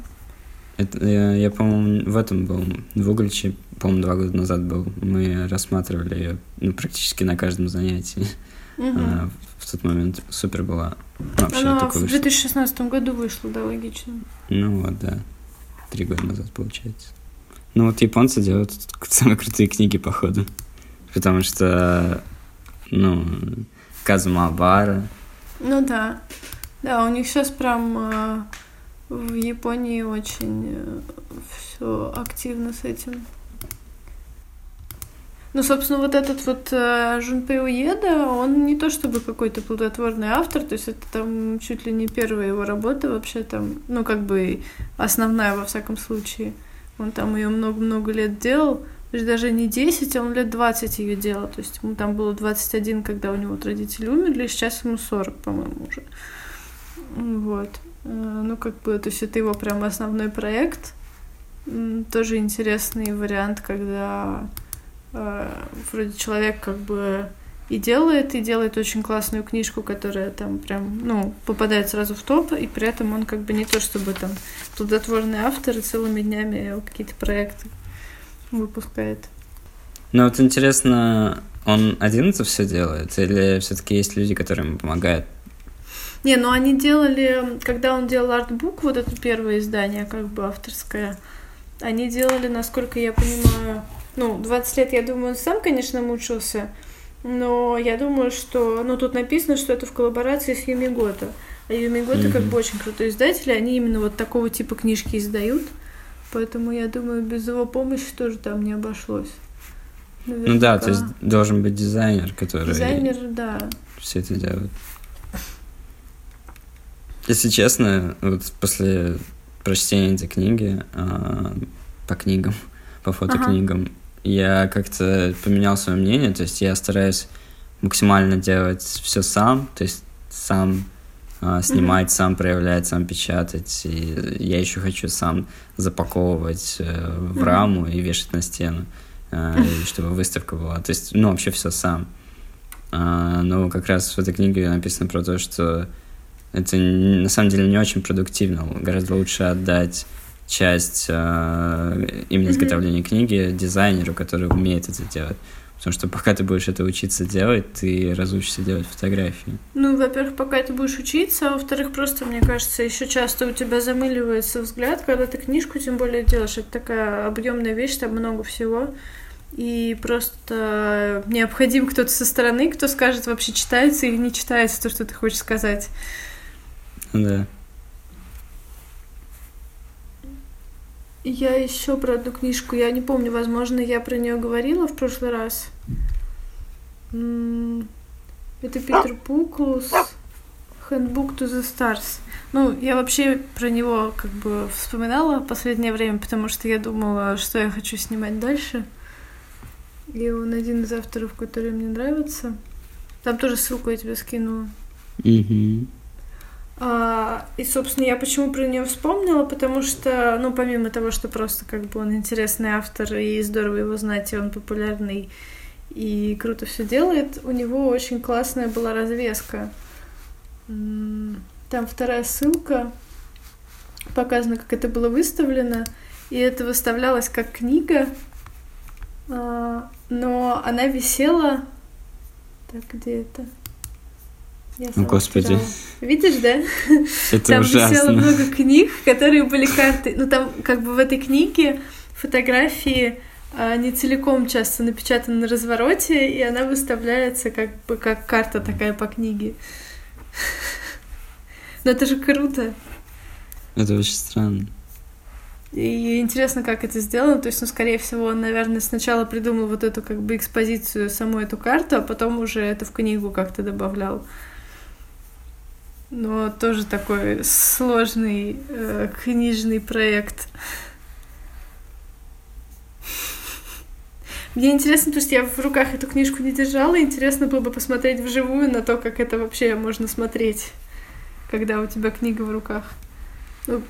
Это, я, я по-моему, в этом был, в по-моему, два года назад был. Мы рассматривали ее ну, практически на каждом занятии. угу. а, в тот момент супер была. Вообще Она в 2016 году вышла, да, логично. Ну вот, да. Три года назад, получается. Ну вот японцы делают самые крутые книги, походу. Потому что, ну, Казумабара. Ну да. Да, у них сейчас прям э, в Японии очень э, все активно с этим. Ну, собственно, вот этот вот э, Жунпей Уеда, он не то чтобы какой-то плодотворный автор, то есть это там чуть ли не первая его работа вообще там, ну, как бы основная во всяком случае. Он там ее много-много лет делал, то есть даже не 10, а он лет 20 ее делал. То есть ему там было 21, когда у него вот родители умерли, сейчас ему 40, по-моему, уже. Вот. Э, ну, как бы, то есть это его прям основной проект. Тоже интересный вариант, когда э, вроде человек как бы и делает, и делает очень классную книжку, которая там прям, ну, попадает сразу в топ, и при этом он как бы не то чтобы там плодотворный автор и целыми днями какие-то проекты выпускает. Ну вот интересно, он один это все делает, или все-таки есть люди, которые ему помогают? Не, ну они делали, когда он делал артбук, вот это первое издание, как бы авторское, они делали, насколько я понимаю, ну, 20 лет, я думаю, он сам, конечно, мучился, но я думаю, что, ну, тут написано, что это в коллаборации с Юмигото. А Юмигото mm-hmm. как бы очень крутой издатель, они именно вот такого типа книжки издают. Поэтому я думаю, без его помощи тоже там не обошлось. Наверняка. Ну да, то есть должен быть дизайнер, который... Дизайнер, да. Все это делает. Если честно, вот после прочтения этой книги э, по книгам, по фотокнигам, ага. я как-то поменял свое мнение, то есть я стараюсь максимально делать все сам, то есть сам а, снимать, mm-hmm. сам проявлять, сам печатать. И я еще хочу сам запаковывать э, в mm-hmm. раму и вешать на стену, э, чтобы выставка была. То есть, ну, вообще все сам. А, но как раз в этой книге написано про то, что это на самом деле не очень продуктивно. Гораздо лучше отдать часть э, именно изготовления mm-hmm. книги дизайнеру, который умеет это делать. Потому что пока ты будешь это учиться делать, ты разучишься делать фотографии. Ну, во-первых, пока ты будешь учиться, а во-вторых, просто, мне кажется, еще часто у тебя замыливается взгляд, когда ты книжку тем более делаешь. Это такая объемная вещь, там много всего. И просто необходим кто-то со стороны, кто скажет, вообще читается или не читается то, что ты хочешь сказать. Да. Я еще про одну книжку, я не помню, возможно, я про нее говорила в прошлый раз. Это Питер Пуклус, Handbook to the Stars. Ну, я вообще про него как бы вспоминала в последнее время, потому что я думала, что я хочу снимать дальше. И он один из авторов, который мне нравится. Там тоже ссылку я тебе скинула. Mm-hmm. А, и, собственно, я почему про нее вспомнила, потому что, ну, помимо того, что просто как бы он интересный автор, и здорово его знать, и он популярный, и круто все делает, у него очень классная была развеска. Там вторая ссылка, показано, как это было выставлено, и это выставлялось как книга, а, но она висела... Так, где это? Я Господи. Видишь, да? Это там ужасно. висело много книг, которые были карты. Ну, там как бы в этой книге фотографии они целиком часто напечатаны на развороте, и она выставляется как бы как карта такая по книге. Но это же круто. Это очень странно. И интересно, как это сделано. То есть, ну, скорее всего, он, наверное, сначала придумал вот эту как бы экспозицию, саму эту карту, а потом уже это в книгу как-то добавлял но тоже такой сложный э, книжный проект. Мне интересно, то есть я в руках эту книжку не держала, интересно было бы посмотреть вживую на то, как это вообще можно смотреть, когда у тебя книга в руках. Ну,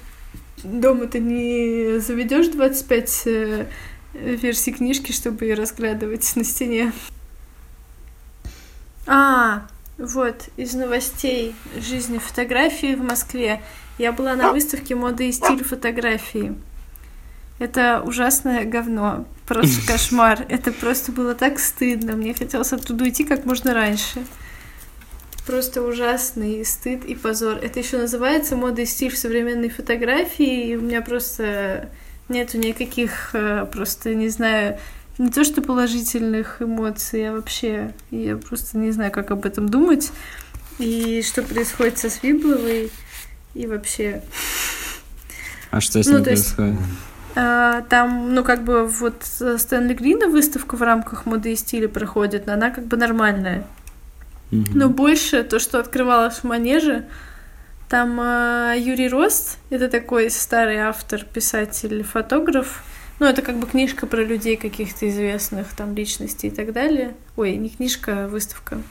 дома ты не заведешь 25 э, версий книжки, чтобы ее разглядывать на стене. А, вот, из новостей жизни фотографии в Москве. Я была на выставке моды и стиль фотографии. Это ужасное говно. Просто кошмар. Это просто было так стыдно. Мне хотелось оттуда уйти как можно раньше. просто ужасный стыд и позор. Это еще называется мода и стиль в современной фотографии, и у меня просто нету никаких, э, просто, не знаю, не то что положительных эмоций, а вообще я просто не знаю, как об этом думать. И что происходит со Свибловой, и вообще... А что с ну, ним происходит? Есть, а, там, ну, как бы вот Стэнли Грина выставка в рамках моды и стиля проходит, но она как бы нормальная. Mm-hmm. Но больше то, что открывалось в манеже, там э, Юрий Рост, это такой старый автор, писатель, фотограф. Ну, это как бы книжка про людей каких-то известных там личностей и так далее. Ой, не книжка, а выставка.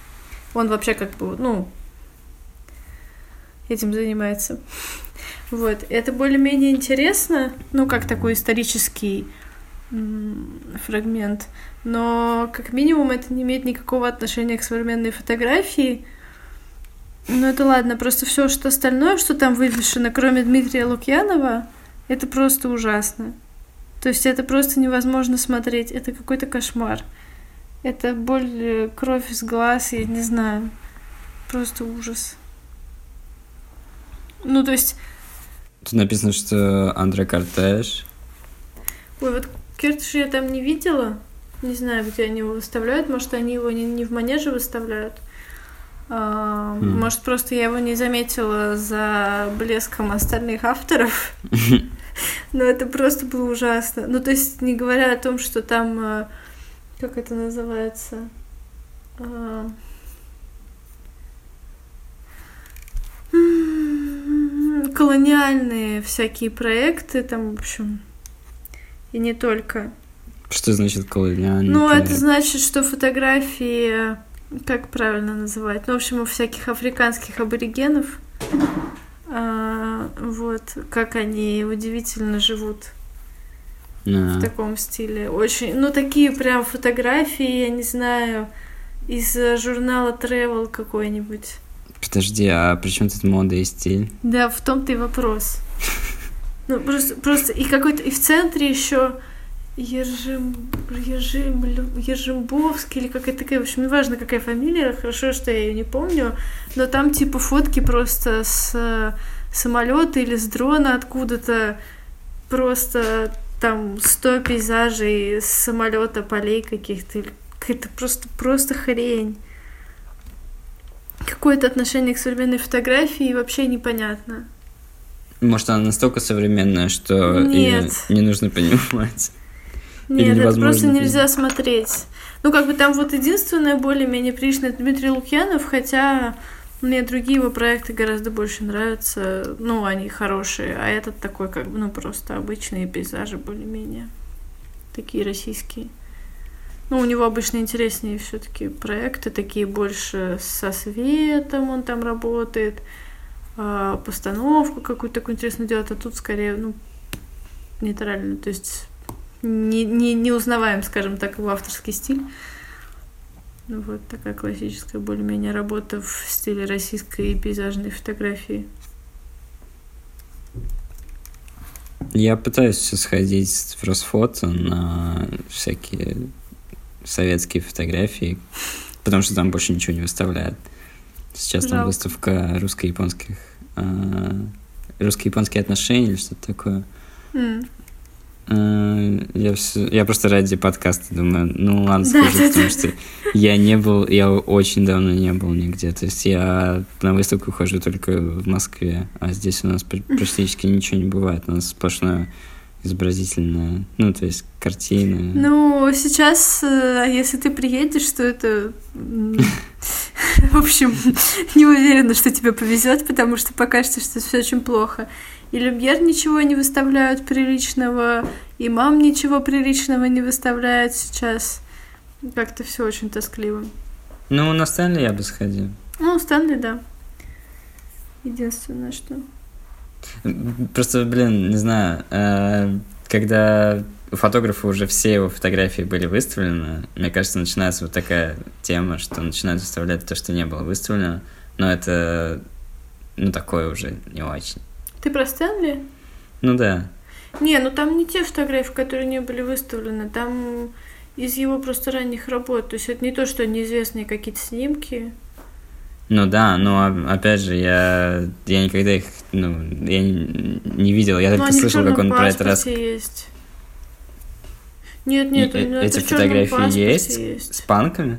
Он вообще как бы, ну, этим занимается. Вот, это более-менее интересно, ну, как такой исторический фрагмент, но как минимум это не имеет никакого отношения к современной фотографии. Ну это ладно, просто все, что остальное, что там вывешено, кроме Дмитрия Лукьянова, это просто ужасно. То есть это просто невозможно смотреть, это какой-то кошмар. Это боль, э, кровь из глаз, я не знаю. Просто ужас. Ну, то есть... Тут написано, что Андре Кортеж. Ой, вот Кертиш я там не видела. Не знаю, где они его выставляют. Может, они его не, не в манеже выставляют. А, mm. Может, просто я его не заметила за блеском остальных авторов. Но это просто было ужасно. Ну, то есть, не говоря о том, что там... А, как это называется? А, колониальные всякие проекты, там, в общем, и не только. Что значит колониальный? Ну, проект? это значит, что фотографии, как правильно называть? Ну, в общем, у всяких африканских аборигенов, а, вот, как они удивительно живут yeah. в таком стиле. Очень, ну, такие прям фотографии, я не знаю, из журнала Travel какой-нибудь. Подожди, а при чем тут мода и стиль? Да, в том-то и вопрос. Ну, просто, просто и какой-то, и в центре еще Ержим, Ержим, Ержимбовский или какая-то такая, в общем, неважно, какая фамилия, хорошо, что я ее не помню, но там типа фотки просто с самолета или с дрона откуда-то, просто там сто пейзажей с самолета, полей каких-то, какая-то просто, просто хрень. Какое-то отношение к современной фотографии вообще непонятно. Может, она настолько современная, что Нет. ее не нужно понимать. Нет, это просто нельзя смотреть. Ну, как бы там вот единственное более-менее приличное это Дмитрий Лукьянов, хотя мне другие его проекты гораздо больше нравятся. Ну, они хорошие, а этот такой, как бы, ну, просто обычные пейзажи более-менее. Такие российские. Ну, у него обычно интереснее все-таки проекты, такие больше со светом он там работает, а, постановку какую-то такую интересную делает, а тут скорее, ну, нейтрально, то есть не, не, не узнаваем, скажем так, его авторский стиль. Ну, вот такая классическая более-менее работа в стиле российской пейзажной фотографии. Я пытаюсь сходить в Росфото на всякие советские фотографии, потому что там больше ничего не выставляют. Сейчас Жалко. там выставка русско-японских э, русско-японские отношения или что-то такое. Mm. Я, все, я просто ради подкаста думаю, ну ладно, скажу, да, потому да. что я не был, я очень давно не был нигде. То есть я на выставку хожу только в Москве, а здесь у нас практически ничего не бывает. У нас сплошное изобразительная, ну, то есть картины. Ну, сейчас, э, если ты приедешь, то это... В общем, не уверена, что тебе повезет, потому что покажется, что все очень плохо. И Люмьер ничего не выставляют приличного, и мам ничего приличного не выставляет сейчас. Как-то все очень тоскливо. Ну, на Стэнли я бы сходил. Ну, Стэнли, да. Единственное, что... Просто, блин, не знаю, э, когда у фотографа уже все его фотографии были выставлены, мне кажется, начинается вот такая тема, что начинают выставлять то, что не было выставлено, но это, ну, такое уже не очень. Ты про Стэнли? Ну да. Не, ну там не те фотографии, которые не были выставлены, там из его просто ранних работ. То есть это не то, что неизвестные какие-то снимки. Ну да, но опять же, я, я никогда их, ну, я не, не видел, я только слышал, как он про это раз... есть. Нет, нет, и, эти фотографии есть, есть с панками?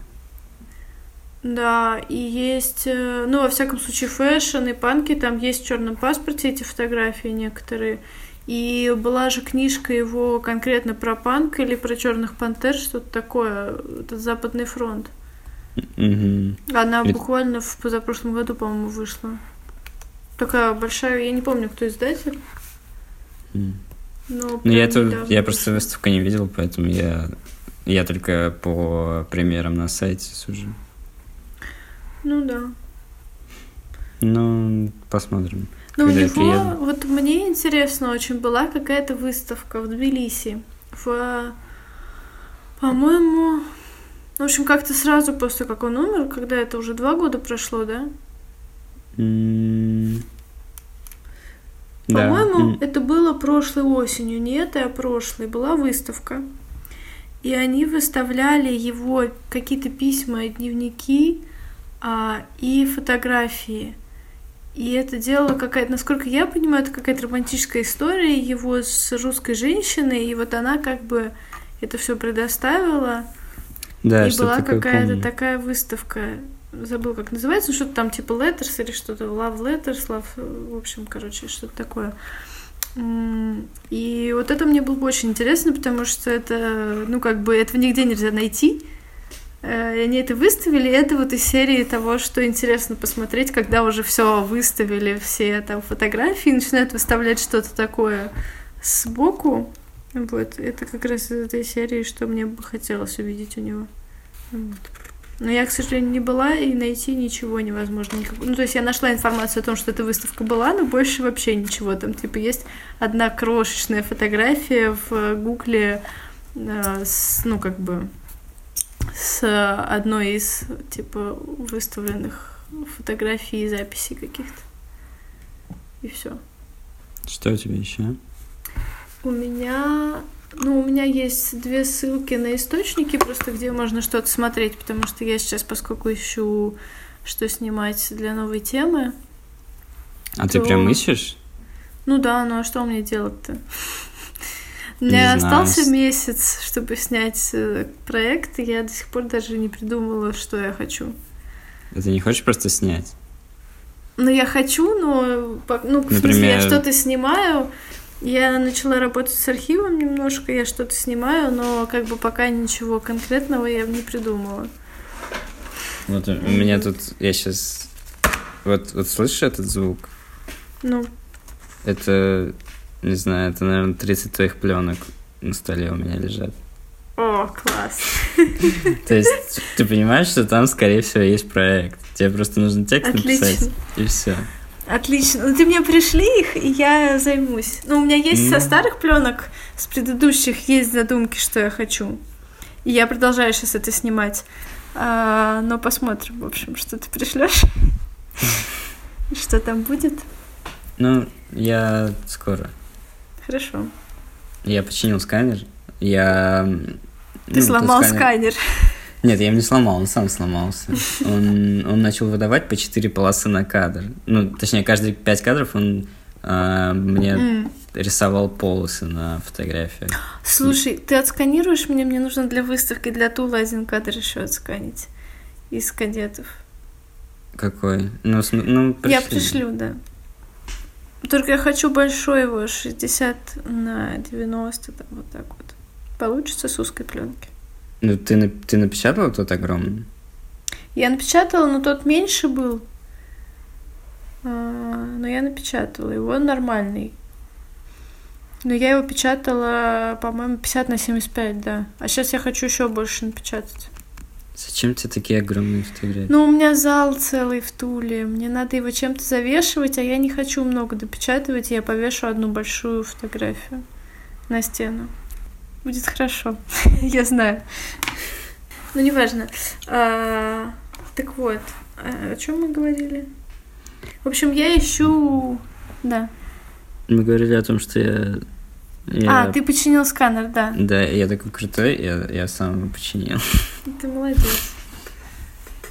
Да, и есть, э, ну, во всяком случае, fashion и панки, там есть в черном паспорте эти фотографии некоторые. И была же книжка его конкретно про панк или про черных пантер, что-то такое, этот Западный фронт. Mm-hmm. Она буквально в позапрошлом году, по-моему, вышла. Такая большая, я не помню, кто издатель. Mm. Но ну, я, это, я просто выставку не видел, поэтому я, я только по примерам на сайте сужу. Ну да. Ну, посмотрим. Ну, у него, вот мне интересно очень, была какая-то выставка в Тбилиси. В, по-моему, в общем, как-то сразу после как он умер, когда это уже два года прошло, да? Mm. По-моему, да. это было прошлой осенью, не это, а прошлой. Была выставка. И они выставляли его какие-то письма и дневники а, и фотографии. И это делало какая-то, насколько я понимаю, это какая-то романтическая история его с русской женщиной, и вот она как бы это все предоставила. Да, и была какая-то такая выставка, забыл, как называется, ну, что-то там типа Letters или что-то, Love Letters, Love, в общем, короче, что-то такое. И вот это мне было бы очень интересно, потому что это, ну, как бы, этого нигде нельзя найти. Э, и они это выставили, это вот из серии того, что интересно посмотреть, когда уже все выставили, все там фотографии, начинают выставлять что-то такое сбоку. Вот, это как раз из этой серии, что мне бы хотелось увидеть у него. Вот. Но я, к сожалению, не была, и найти ничего невозможно. Никак... Ну, то есть я нашла информацию о том, что эта выставка была, но больше вообще ничего. Там, типа, есть одна крошечная фотография в Гугле э, с, ну, как бы, с одной из, типа, выставленных фотографий и записей каких-то. И все. Что у тебя еще? У меня ну, у меня есть две ссылки на источники, просто где можно что-то смотреть, потому что я сейчас, поскольку ищу, что снимать для новой темы. А то... ты прям ищешь? Ну да, ну а что мне делать-то? Меня остался месяц, чтобы снять э, проект, и я до сих пор даже не придумала, что я хочу. А ты не хочешь просто снять? Ну, я хочу, но, ну, в Например... смысле, я что-то снимаю, я начала работать с архивом немножко, я что-то снимаю, но как бы пока ничего конкретного я не придумала. Вот у меня тут, я сейчас, вот, вот слышишь этот звук? Ну. Это, не знаю, это, наверное, 30 твоих пленок на столе у меня лежат. О, класс. То есть ты понимаешь, что там, скорее всего, есть проект. Тебе просто нужно текст Отлично. написать, и все. Отлично. Ну, ты мне пришли их, и я займусь. Ну, у меня есть mm. со старых пленок, с предыдущих есть задумки, что я хочу. И я продолжаю сейчас это снимать. А, но посмотрим, в общем, что ты пришлешь. Что там будет? Ну, я скоро. Хорошо. Я починил сканер. Я... Ты ну, сломал сканер. сканер. Нет, я им не сломал, он сам сломался. Он, он начал выдавать по 4 полосы на кадр. Ну, точнее, каждые 5 кадров он э, мне mm. рисовал полосы на фотографиях. Слушай, ты отсканируешь мне? Мне нужно для выставки, для тула один кадр еще отсканить из кадетов. Какой? Ну, ну пришлю. Я пришлю, да. Только я хочу большой его, 60 на 90, там вот так вот. Получится с узкой пленки. Ну, ты, ты напечатала тот огромный? Я напечатала, но тот меньше был. А, но я напечатала его, нормальный. Но я его печатала, по-моему, 50 на 75, да. А сейчас я хочу еще больше напечатать. Зачем тебе такие огромные фотографии? Ну, у меня зал целый в Туле. Мне надо его чем-то завешивать, а я не хочу много допечатывать. Я повешу одну большую фотографию на стену. Будет хорошо, я знаю. Ну, неважно. А, так вот, а, о чем мы говорили? В общем, я ищу... Да. Мы говорили о том, что я... я... А, ты починил сканер, да. Да, я такой крутой, я, я сам его починил. Ты молодец.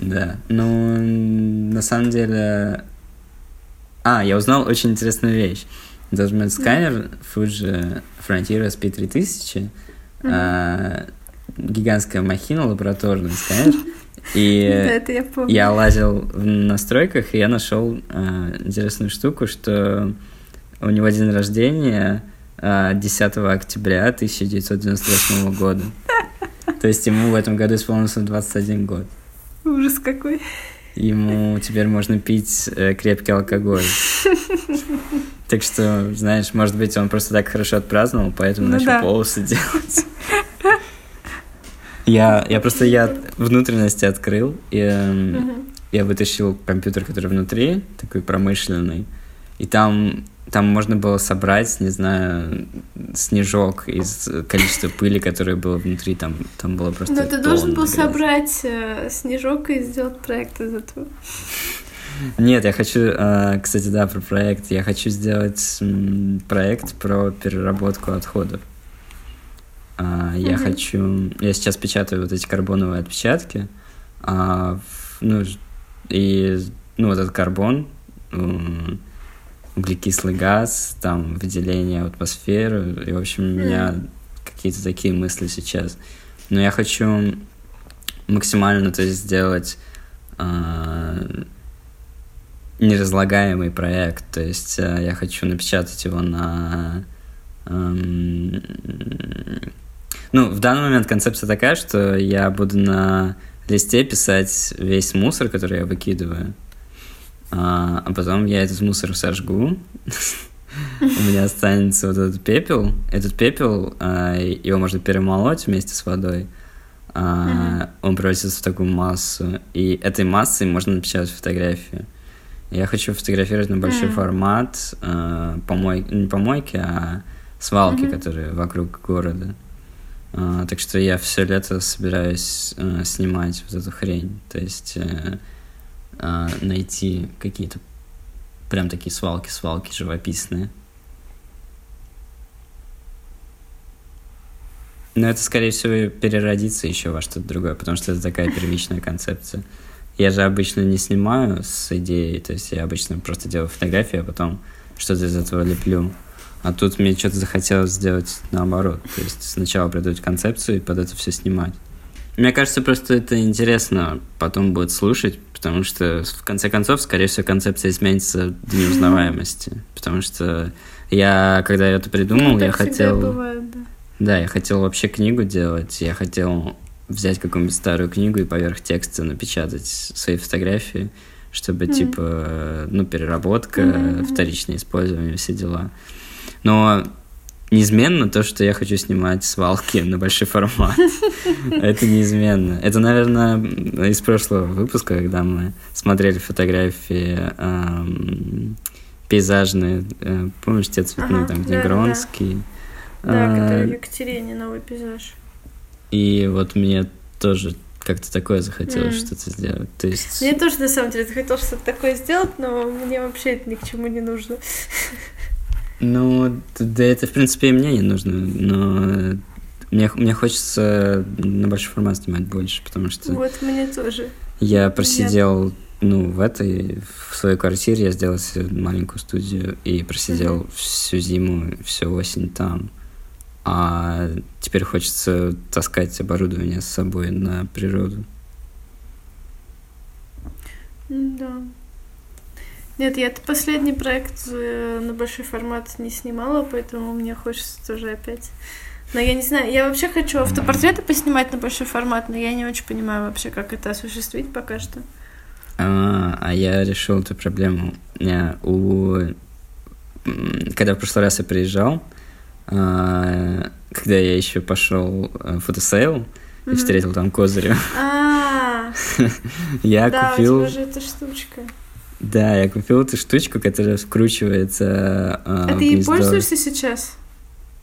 Да, ну, на, самом деле... А, я узнал очень интересную вещь. Даже мой сканер Fuji Frontier SP3000, mm-hmm. а, гигантская махина, лабораторный сканер. И это я, помню. я лазил в настройках, и я нашел а, интересную штуку, что у него день рождения 10 а, октября 1998 года. То есть ему в этом году исполнился 21 год. Ужас какой. Ему теперь можно пить э, крепкий алкоголь. Так что, знаешь, может быть, он просто так хорошо отпраздновал, поэтому ну, начал да. полосы делать. Я, я просто я внутренности открыл, и угу. я вытащил компьютер, который внутри, такой промышленный, и там там можно было собрать, не знаю, снежок из количества пыли, которое было внутри, там, там было просто Но ты должен был грязи. собрать э, снежок и сделать проект из этого. Нет, я хочу, э, кстати, да, про проект. Я хочу сделать проект про переработку отходов. А, я угу. хочу... Я сейчас печатаю вот эти карбоновые отпечатки, а, ну, и, ну, вот этот карбон, углекислый газ, там, выделение в атмосферу, и, в общем, у меня какие-то такие мысли сейчас. Но я хочу максимально, то есть, сделать э, неразлагаемый проект, то есть э, я хочу напечатать его на... Э, ну, в данный момент концепция такая, что я буду на листе писать весь мусор, который я выкидываю, а, а потом я этот мусор сожгу. У меня останется вот этот пепел. Этот пепел, а, его можно перемолоть вместе с водой. А, он превратится в такую массу. И этой массой можно напечатать фотографию. Я хочу фотографировать на большой формат помой... не помойки, а свалки, которые вокруг города. так что я все лето собираюсь э, снимать вот эту хрень. То есть э, найти какие-то прям такие свалки-свалки живописные. Но это, скорее всего, переродится еще во что-то другое, потому что это такая первичная концепция. Я же обычно не снимаю с идеей, то есть я обычно просто делаю фотографии, а потом что-то из этого леплю. А тут мне что-то захотелось сделать наоборот. То есть сначала придумать концепцию и под это все снимать. Мне кажется, просто это интересно потом будет слушать, потому что в конце концов, скорее всего, концепция изменится до неузнаваемости. Потому что я, когда я это придумал, ну, я хотел... Бывает, да. да, я хотел вообще книгу делать, я хотел взять какую-нибудь старую книгу и поверх текста напечатать свои фотографии, чтобы, mm типа, ну, переработка, mm-hmm. вторичное использование, все дела. Но неизменно то, что я хочу снимать свалки на большой формат. Это неизменно. Это, наверное, из прошлого выпуска, когда мы смотрели фотографии пейзажные. Э, помнишь, те цветные, там, где Гронский. Да, а, который в Екатерине, новый пейзаж. И вот мне тоже как-то такое захотелось mm. что-то сделать. То есть... Мне тоже, на самом деле, захотелось что-то такое сделать, но мне вообще это ни к чему не нужно. Ну, да это, в принципе, и мне не нужно, но мне, мне хочется на большой формат снимать больше, потому что... Вот мне тоже. Я просидел, я... ну, в этой, в своей квартире я сделал себе маленькую студию и просидел mm-hmm. всю зиму, всю осень там. А теперь хочется таскать оборудование с собой на природу. Да. Нет, я последний проект э, на большой формат не снимала, поэтому мне хочется тоже опять. Но я не знаю, я вообще хочу автопортреты поснимать на большой формат, но я не очень понимаю вообще, как это осуществить пока что. А, а я решил эту проблему. Я, у... Когда в прошлый раз я приезжал, а, когда я еще пошел в фотосейл и встретил там Козыря, а. я купил... Да, у тебя же эта штучка. Да, я купил эту штучку, которая вкручивается э, А ты ей пользуешься сейчас?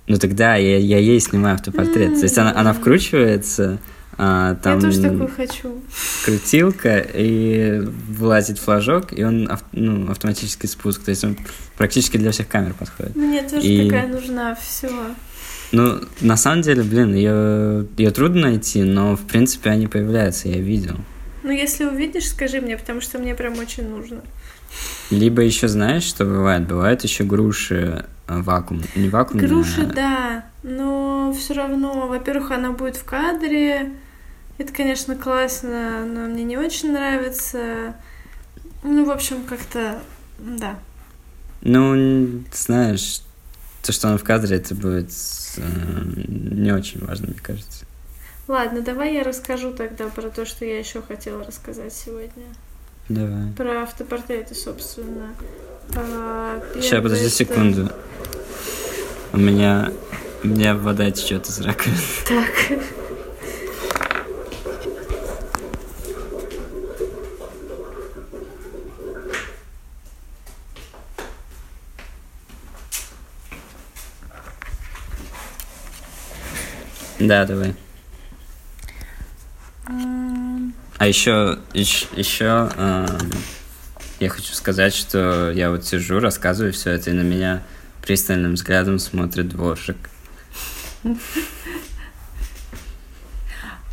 Ну тогда я, я ей снимаю автопортрет. Mm-hmm. То есть она, она вкручивается, а, там я тоже такую хочу. крутилка, и вылазит флажок, и он ну, автоматический спуск. То есть он практически для всех камер подходит. Мне тоже и... такая нужна, все. Ну, на самом деле, блин, ее, ее трудно найти, но в принципе они появляются, я видел. Ну, если увидишь, скажи мне, потому что мне прям очень нужно. Либо еще знаешь, что бывает? Бывают еще груши э, вакуум. Не вакуум. Груши, а... да. Но все равно, во-первых, она будет в кадре. Это, конечно, классно, но мне не очень нравится. Ну, в общем, как-то, да. Ну, знаешь, то, что он в кадре, это будет э, не очень важно, мне кажется. Ладно, давай я расскажу тогда про то, что я еще хотела рассказать сегодня. Давай. Про автопортреты, собственно. А, Сейчас, подожди это... секунду. У меня, у меня вода течет из раковины. Так. Да, давай. А еще, еще, еще э, я хочу сказать, что я вот сижу, рассказываю все это, и на меня пристальным взглядом смотрит дворжик.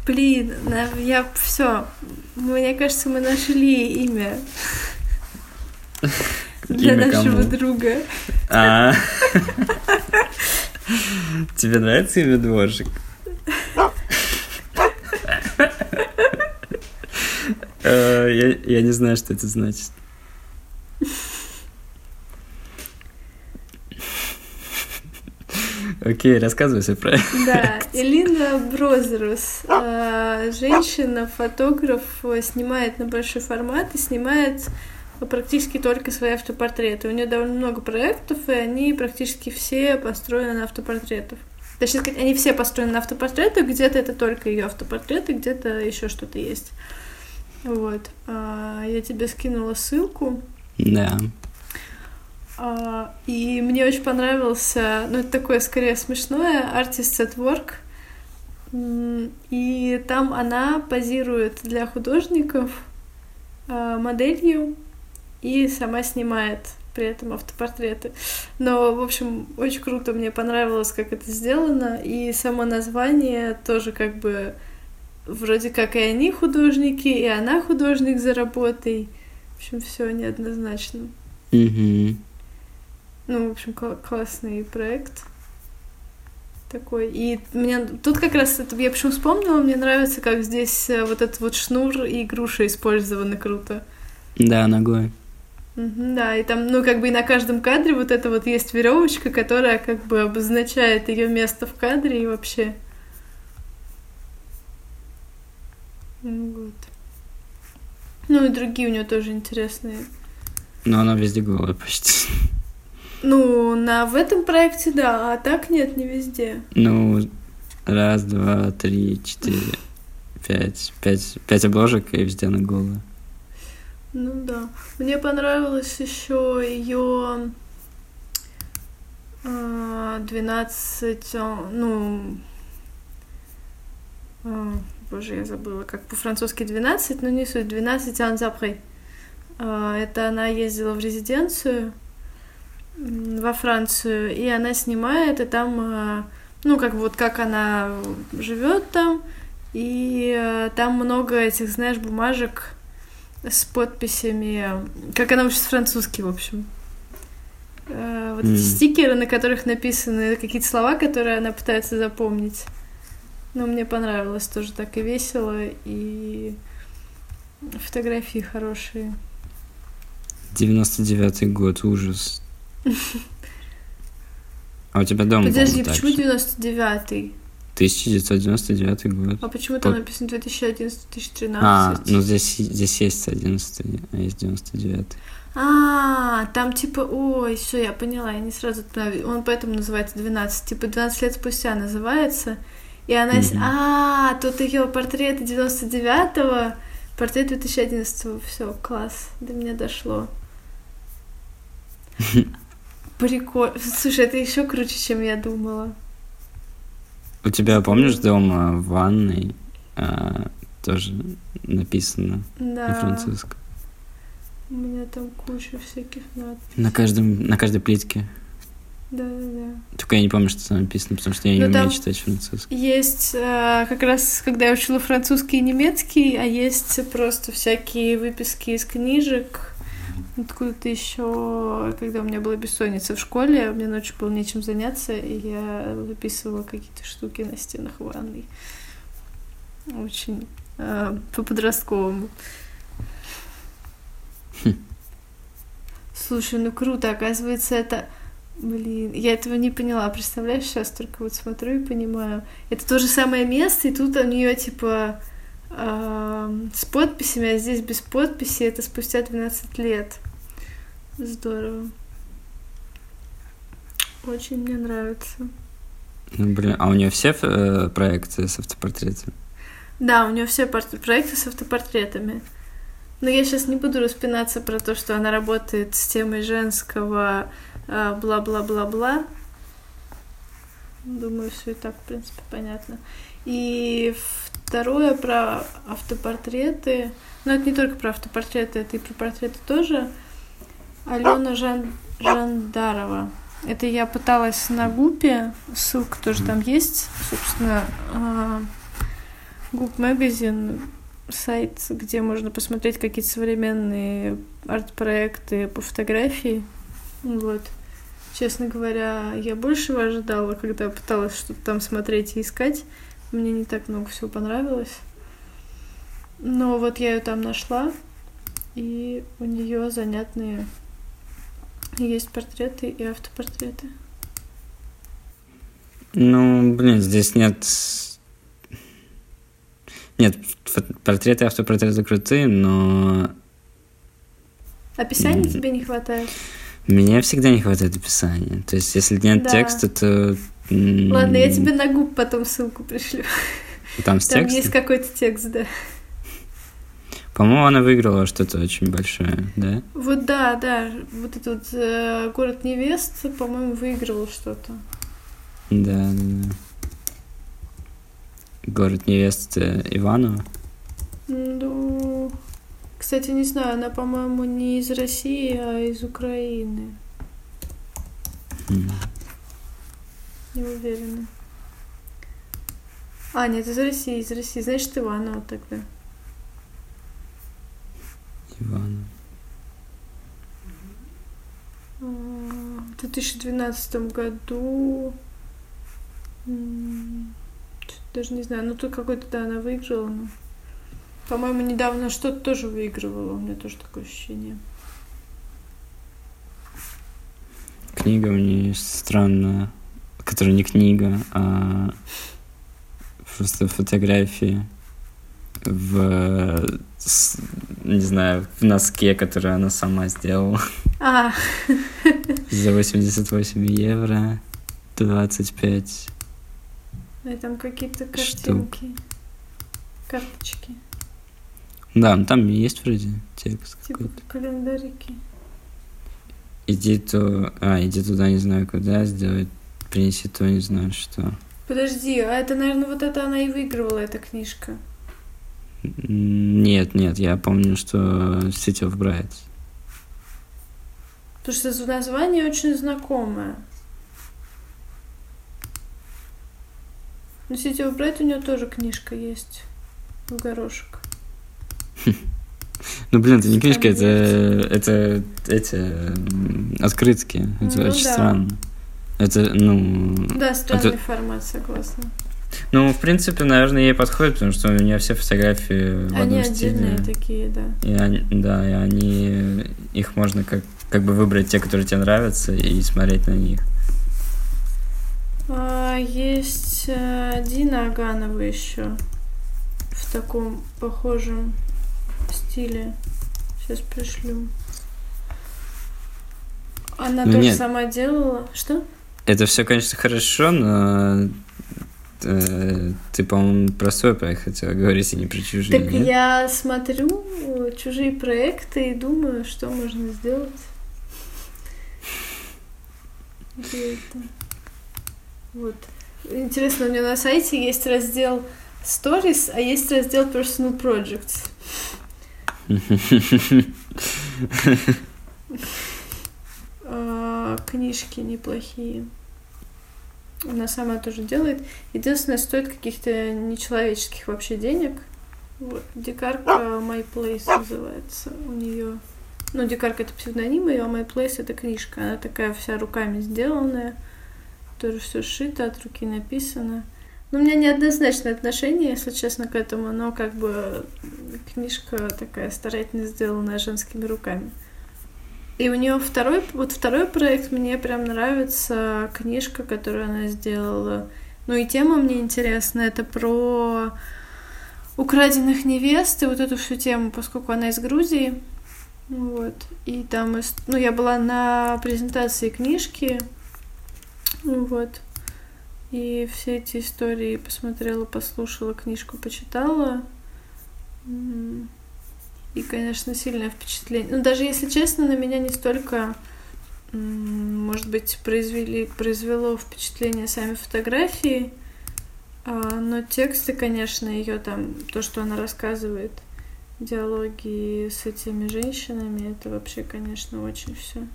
Блин, я все. Мне кажется, мы нашли имя для нашего друга. А. Тебе нравится имя дворжик? Э, я, я не знаю, что это значит. Окей, рассказывай все про Да, Элина Брозерус, э, женщина-фотограф, снимает на большой формат и снимает практически только свои автопортреты. У нее довольно много проектов, и они практически все построены на автопортретах. Точнее сказать, они все построены на автопортретах, где-то это только ее автопортреты, где-то еще что-то есть. Вот. А, я тебе скинула ссылку. Да. А, и мне очень понравился, ну, это такое скорее смешное, Artist at Work. И там она позирует для художников а, моделью и сама снимает при этом автопортреты. Но, в общем, очень круто, мне понравилось, как это сделано, и само название тоже как бы вроде как и они художники, и она художник за работой. В общем, все неоднозначно. Mm-hmm. Ну, в общем, кл- классный проект такой. И мне тут как раз это я почему вспомнила, мне нравится, как здесь э, вот этот вот шнур и груша использованы круто. Да, ногой. Да, и там, ну, как бы и на каждом кадре вот это вот есть веревочка, которая как бы обозначает ее место в кадре и вообще. Ну вот. Ну и другие у нее тоже интересные. Но она везде голая почти. Ну, на в этом проекте да, а так нет, не везде. Ну, раз, два, три, четыре, пять. Пять, пять обложек, и везде она голая. Ну да. Мне понравилось еще ее 12, а, ну, а, боже, я забыла, как по-французски 12, но не суть, 12 ans après. Это она ездила в резиденцию во Францию, и она снимает, и там, а, ну, как вот как она живет там, и а, там много этих, знаешь, бумажек с подписями, как она учит французский, в общем. А, вот mm. эти стикеры, на которых написаны какие-то слова, которые она пытается запомнить. Но мне понравилось тоже так и весело, и фотографии хорошие. 99-й год, ужас. А у тебя дома Подожди, почему 99-й? 1999 год. А почему там По... написано 2011-2013? А, ну здесь, здесь есть 11 а есть 99 А, там типа, ой, все, я поняла, я не сразу Он поэтому называется 12. Типа 12 лет спустя называется. И она... Mm-hmm. А, тут ее портрет 99-го, портрет 2011-го. Все, класс, до меня дошло. Прикольно. Слушай, это еще круче, чем я думала. У тебя, помнишь, дома в ванной а, тоже написано да. на французском? У меня там куча всяких надписей. На, каждом, на каждой плитке. Да, да, да. Только я не помню, что там написано, потому что я не Но умею читать французский. Есть э, как раз, когда я учила французский и немецкий, а есть просто всякие выписки из книжек. Откуда-то еще, когда у меня была бессонница в школе, у меня ночью было нечем заняться, и я выписывала какие-то штуки на стенах ванной. Очень э, по-подростковому. Хм. Слушай, ну круто, оказывается, это Блин, я этого не поняла, представляешь, сейчас только вот смотрю и понимаю. Это то же самое место, и тут у нее типа э, с подписями, а здесь без подписи, это спустя 12 лет. Здорово. Очень мне нравится. Ну, блин, а у нее все э, проекты с автопортретами? Да, у нее все проекты с автопортретами. Но я сейчас не буду распинаться про то, что она работает с темой женского бла-бла-бла-бла. Думаю, все и так, в принципе, понятно. И второе про автопортреты. Но это не только про автопортреты, это и про портреты тоже. Алена Жан... Жандарова. Это я пыталась на Гупе, ссылка тоже там есть, собственно, Гуп Магазин, сайт, где можно посмотреть какие-то современные арт-проекты по фотографии. Вот. Честно говоря, я большего ожидала, когда пыталась что-то там смотреть и искать. Мне не так много всего понравилось. Но вот я ее там нашла, и у нее занятные есть портреты и автопортреты. Ну, блин, здесь нет... Нет, портреты и автопортреты крутые, но... Описания тебе не хватает? Мне всегда не хватает описания. То есть, если нет да. текста, то... Ладно, я тебе на губ потом ссылку пришлю. Там с Там текстом? есть какой-то текст, да. По-моему, она выиграла что-то очень большое, да? Вот да, да. Вот этот э, город невест, по-моему, выигрывал что-то. Да, да, да. Город невест Иванова? Ну, кстати, не знаю, она, по-моему, не из России, а из Украины. Mm. Не уверена. А, нет, из России, из России. Значит, Иванова тогда. Иванова. В 2012 году... Даже не знаю, ну тут какой-то, да, она выиграла, но... По-моему, недавно что-то тоже выигрывала, у меня тоже такое ощущение. Книга есть странная, которая не книга, а просто фотографии в, не знаю, в носке, который она сама сделала. А. За 88 евро 25 И там какие-то картинки. Штук. Карточки. Да, ну там есть вроде текст типа какой-то. календарики. Иди то... А, иди туда, не знаю куда, сделать, принеси то, не знаю что. Подожди, а это, наверное, вот это она и выигрывала, эта книжка. Нет, нет, я помню, что City of Brides. Потому что название очень знакомое. Но City of Bright у нее тоже книжка есть в горошек. Ну, блин, это не книжка, это, это эти открытки. Это ну, очень да. странно. Это, ну... Да, странный это... формат, согласна. Ну, в принципе, наверное, ей подходит, потому что у нее все фотографии в они одном стиле. Они такие, да. И они, да, и они... Их можно как, как бы выбрать те, которые тебе нравятся, и смотреть на них. А, есть э, Дина Аганова еще в таком похожем стиле. Сейчас пришлю. Она ну, тоже нет. сама делала. Что? Это все, конечно, хорошо, но э, ты, по-моему, про свой проект хотела говорить, а не про чужие. Так нет? я смотрю чужие проекты и думаю, что можно сделать. Где это? Вот. Интересно, у меня на сайте есть раздел Stories, а есть раздел Personal Projects. Книжки неплохие. Она сама тоже делает. Единственное, стоит каких-то нечеловеческих вообще денег. Вот. Дикарка My Place называется у нее. Ну, Дикарка это псевдоним ее, а My Place это книжка. Она такая вся руками сделанная. Тоже все сшито, от руки написано. Ну, у меня неоднозначное отношение, если честно, к этому, но как бы книжка такая старательно сделанная женскими руками. И у нее второй, вот второй проект, мне прям нравится книжка, которую она сделала. Ну и тема мне интересна, это про украденных невест и вот эту всю тему, поскольку она из Грузии. Вот. И там, ну, я была на презентации книжки, вот. И все эти истории посмотрела, послушала, книжку почитала. И, конечно, сильное впечатление. Ну, даже если честно, на меня не столько, может быть, произвели, произвело впечатление сами фотографии, а, но тексты, конечно, ее там, то, что она рассказывает, диалоги с этими женщинами, это вообще, конечно, очень все.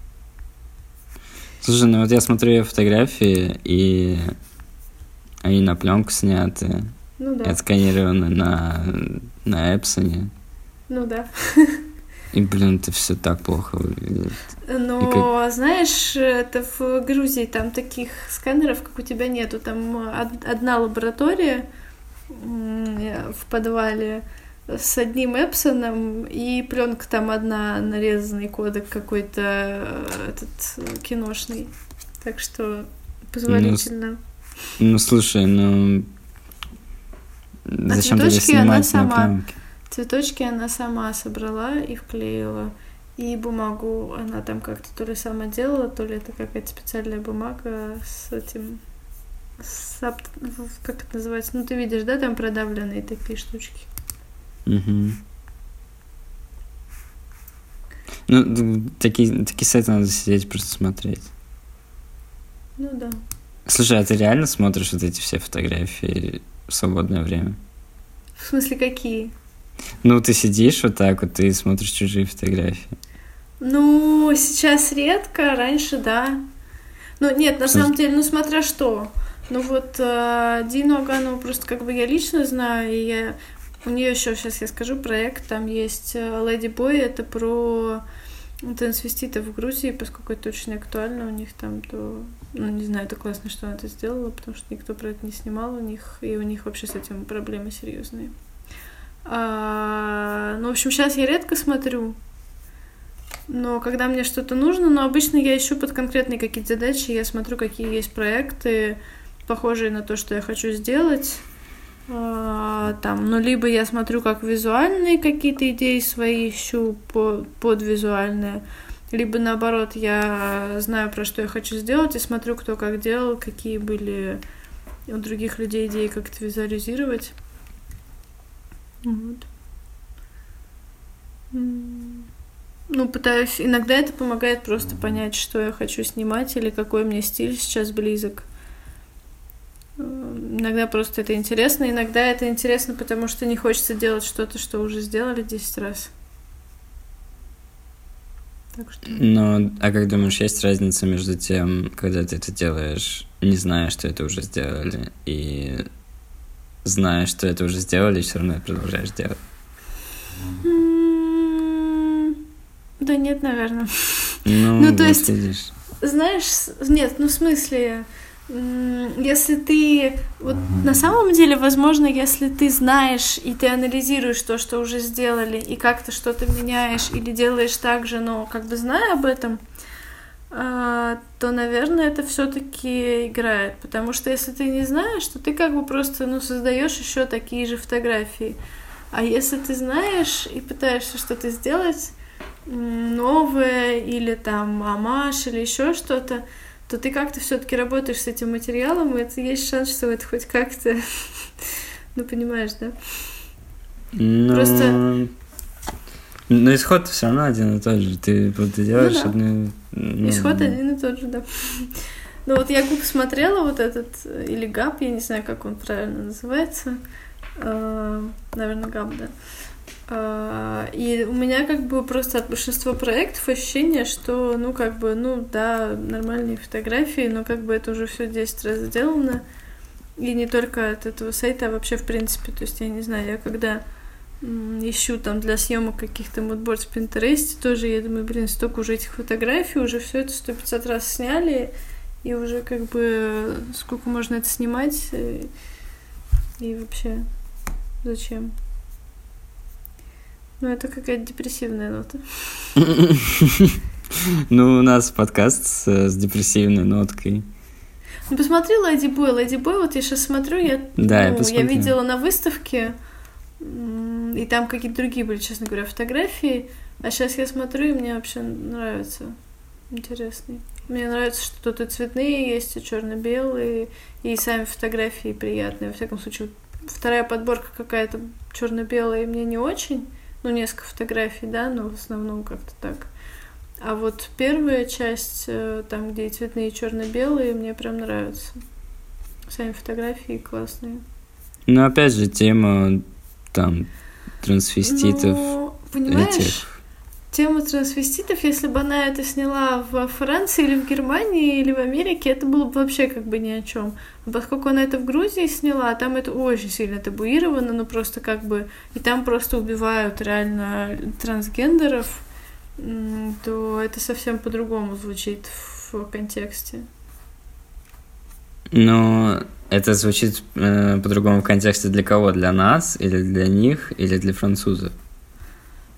Слушай, ну вот я смотрю ее фотографии, и они на пленку сняты. Ну да. И отсканированы на, на Эпсоне. Ну да. И, блин, это все так плохо выглядит. Но, как... знаешь, это в Грузии там таких сканеров, как у тебя нету. Там одна лаборатория в подвале с одним Эпсоном, и пленка там одна, нарезанный кодек какой-то э, этот киношный. Так что позволительно. Ну, ну слушай, ну а зачем снимать она сама... на пленке? Цветочки она сама собрала и вклеила. И бумагу она там как-то то ли сама делала, то ли это какая-то специальная бумага с этим... С, как это называется? Ну, ты видишь, да, там продавленные такие штучки. Угу. Ну, такие, такие сайты надо сидеть просто смотреть. Ну да. Слушай, а ты реально смотришь вот эти все фотографии в свободное время? В смысле, какие? Ну, ты сидишь вот так вот и смотришь чужие фотографии. Ну, сейчас редко, раньше да. Ну, нет, на самом деле, ну, смотря что. Ну, вот э, Дину Аганову просто как бы я лично знаю, и я... У нее еще, сейчас я скажу, проект, там есть Леди Бой, это про трансвеститов в Грузии, поскольку это очень актуально у них там, то, ну, не знаю, это классно, что она это сделала, потому что никто про это не снимал у них, и у них вообще с этим проблемы серьезные. А, ну, в общем, сейчас я редко смотрю, но когда мне что-то нужно, но обычно я ищу под конкретные какие-то задачи, я смотрю, какие есть проекты, похожие на то, что я хочу сделать. А, там, ну, либо я смотрю, как визуальные какие-то идеи свои ищу по, под визуальные, либо наоборот, я знаю, про что я хочу сделать, и смотрю, кто как делал, какие были у других людей идеи, как это визуализировать. Вот. Ну, пытаюсь. Иногда это помогает просто понять, что я хочу снимать или какой мне стиль сейчас близок. Иногда просто это интересно, иногда это интересно, потому что не хочется делать что-то, что уже сделали 10 раз. Так что... Ну, а как думаешь, есть разница между тем, когда ты это делаешь, не зная, что это уже сделали, и зная, что это уже сделали, и все равно продолжаешь делать? Да нет, наверное. Ну, ну то вот есть, видишь. знаешь, нет, ну в смысле, если ты вот на самом деле, возможно, если ты знаешь и ты анализируешь то, что уже сделали, и как-то что-то меняешь или делаешь так же, но как бы зная об этом, а, то, наверное, это все-таки играет. Потому что если ты не знаешь, то ты как бы просто ну, создаешь еще такие же фотографии. А если ты знаешь и пытаешься что-то сделать новое, или там амаш, или еще что-то, то ты как-то все-таки работаешь с этим материалом, и это есть шанс, что это хоть как-то, ну понимаешь, да? Ну... Просто но исход все равно один и тот же. Ты, ты делаешь ну, да. одну... Ну... Исход один и тот же, да. Ну вот я посмотрела вот этот, или ГАП, я не знаю, как он правильно называется. Э, наверное, ГАП, да. А, и у меня как бы просто от большинства проектов ощущение, что, ну, как бы, ну, да, нормальные фотографии, но как бы это уже все 10 раз сделано. И не только от этого сайта, а вообще в принципе. То есть, я не знаю, я когда ищу там для съемок каких-то мудборд в Пинтересте, тоже я думаю, блин, столько уже этих фотографий, уже все это сто пятьсот раз сняли, и уже как бы сколько можно это снимать, и, э, и вообще зачем? Ну, это какая-то депрессивная нота. Ну, у нас подкаст с, с депрессивной ноткой. Ну, посмотри Леди Бой. Леди Бой, вот я сейчас смотрю, я, да, ну, я, я видела на выставке, и там какие-то другие были, честно говоря, фотографии. А сейчас я смотрю, и мне вообще нравится. Интересный. Мне нравится, что тут и цветные есть, и черно-белые, и сами фотографии приятные. Во всяком случае, вторая подборка какая-то черно-белая, и мне не очень ну, несколько фотографий, да, но в основном как-то так. А вот первая часть, э, там, где цветные и черно-белые, мне прям нравятся. Сами фотографии классные. Ну, опять же, тема там трансвеститов. Ну, понимаешь, этих тему трансвеститов, если бы она это сняла в Франции или в Германии или в Америке, это было бы вообще как бы ни о чем. Но поскольку она это в Грузии сняла, там это очень сильно табуировано, ну просто как бы и там просто убивают реально трансгендеров, то это совсем по-другому звучит в контексте. Ну, это звучит э, по-другому в контексте для кого? Для нас или для них или для французов?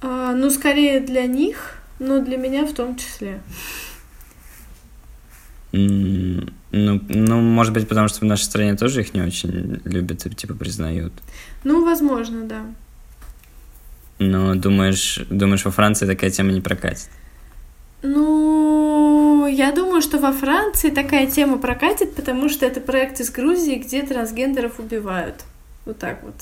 А, ну, скорее для них, но для меня в том числе. Mm, ну, ну, может быть, потому что в нашей стране тоже их не очень любят и типа признают. Ну, возможно, да. Но думаешь, думаешь, во Франции такая тема не прокатит? Ну, я думаю, что во Франции такая тема прокатит, потому что это проект из Грузии, где трансгендеров убивают. Вот так вот.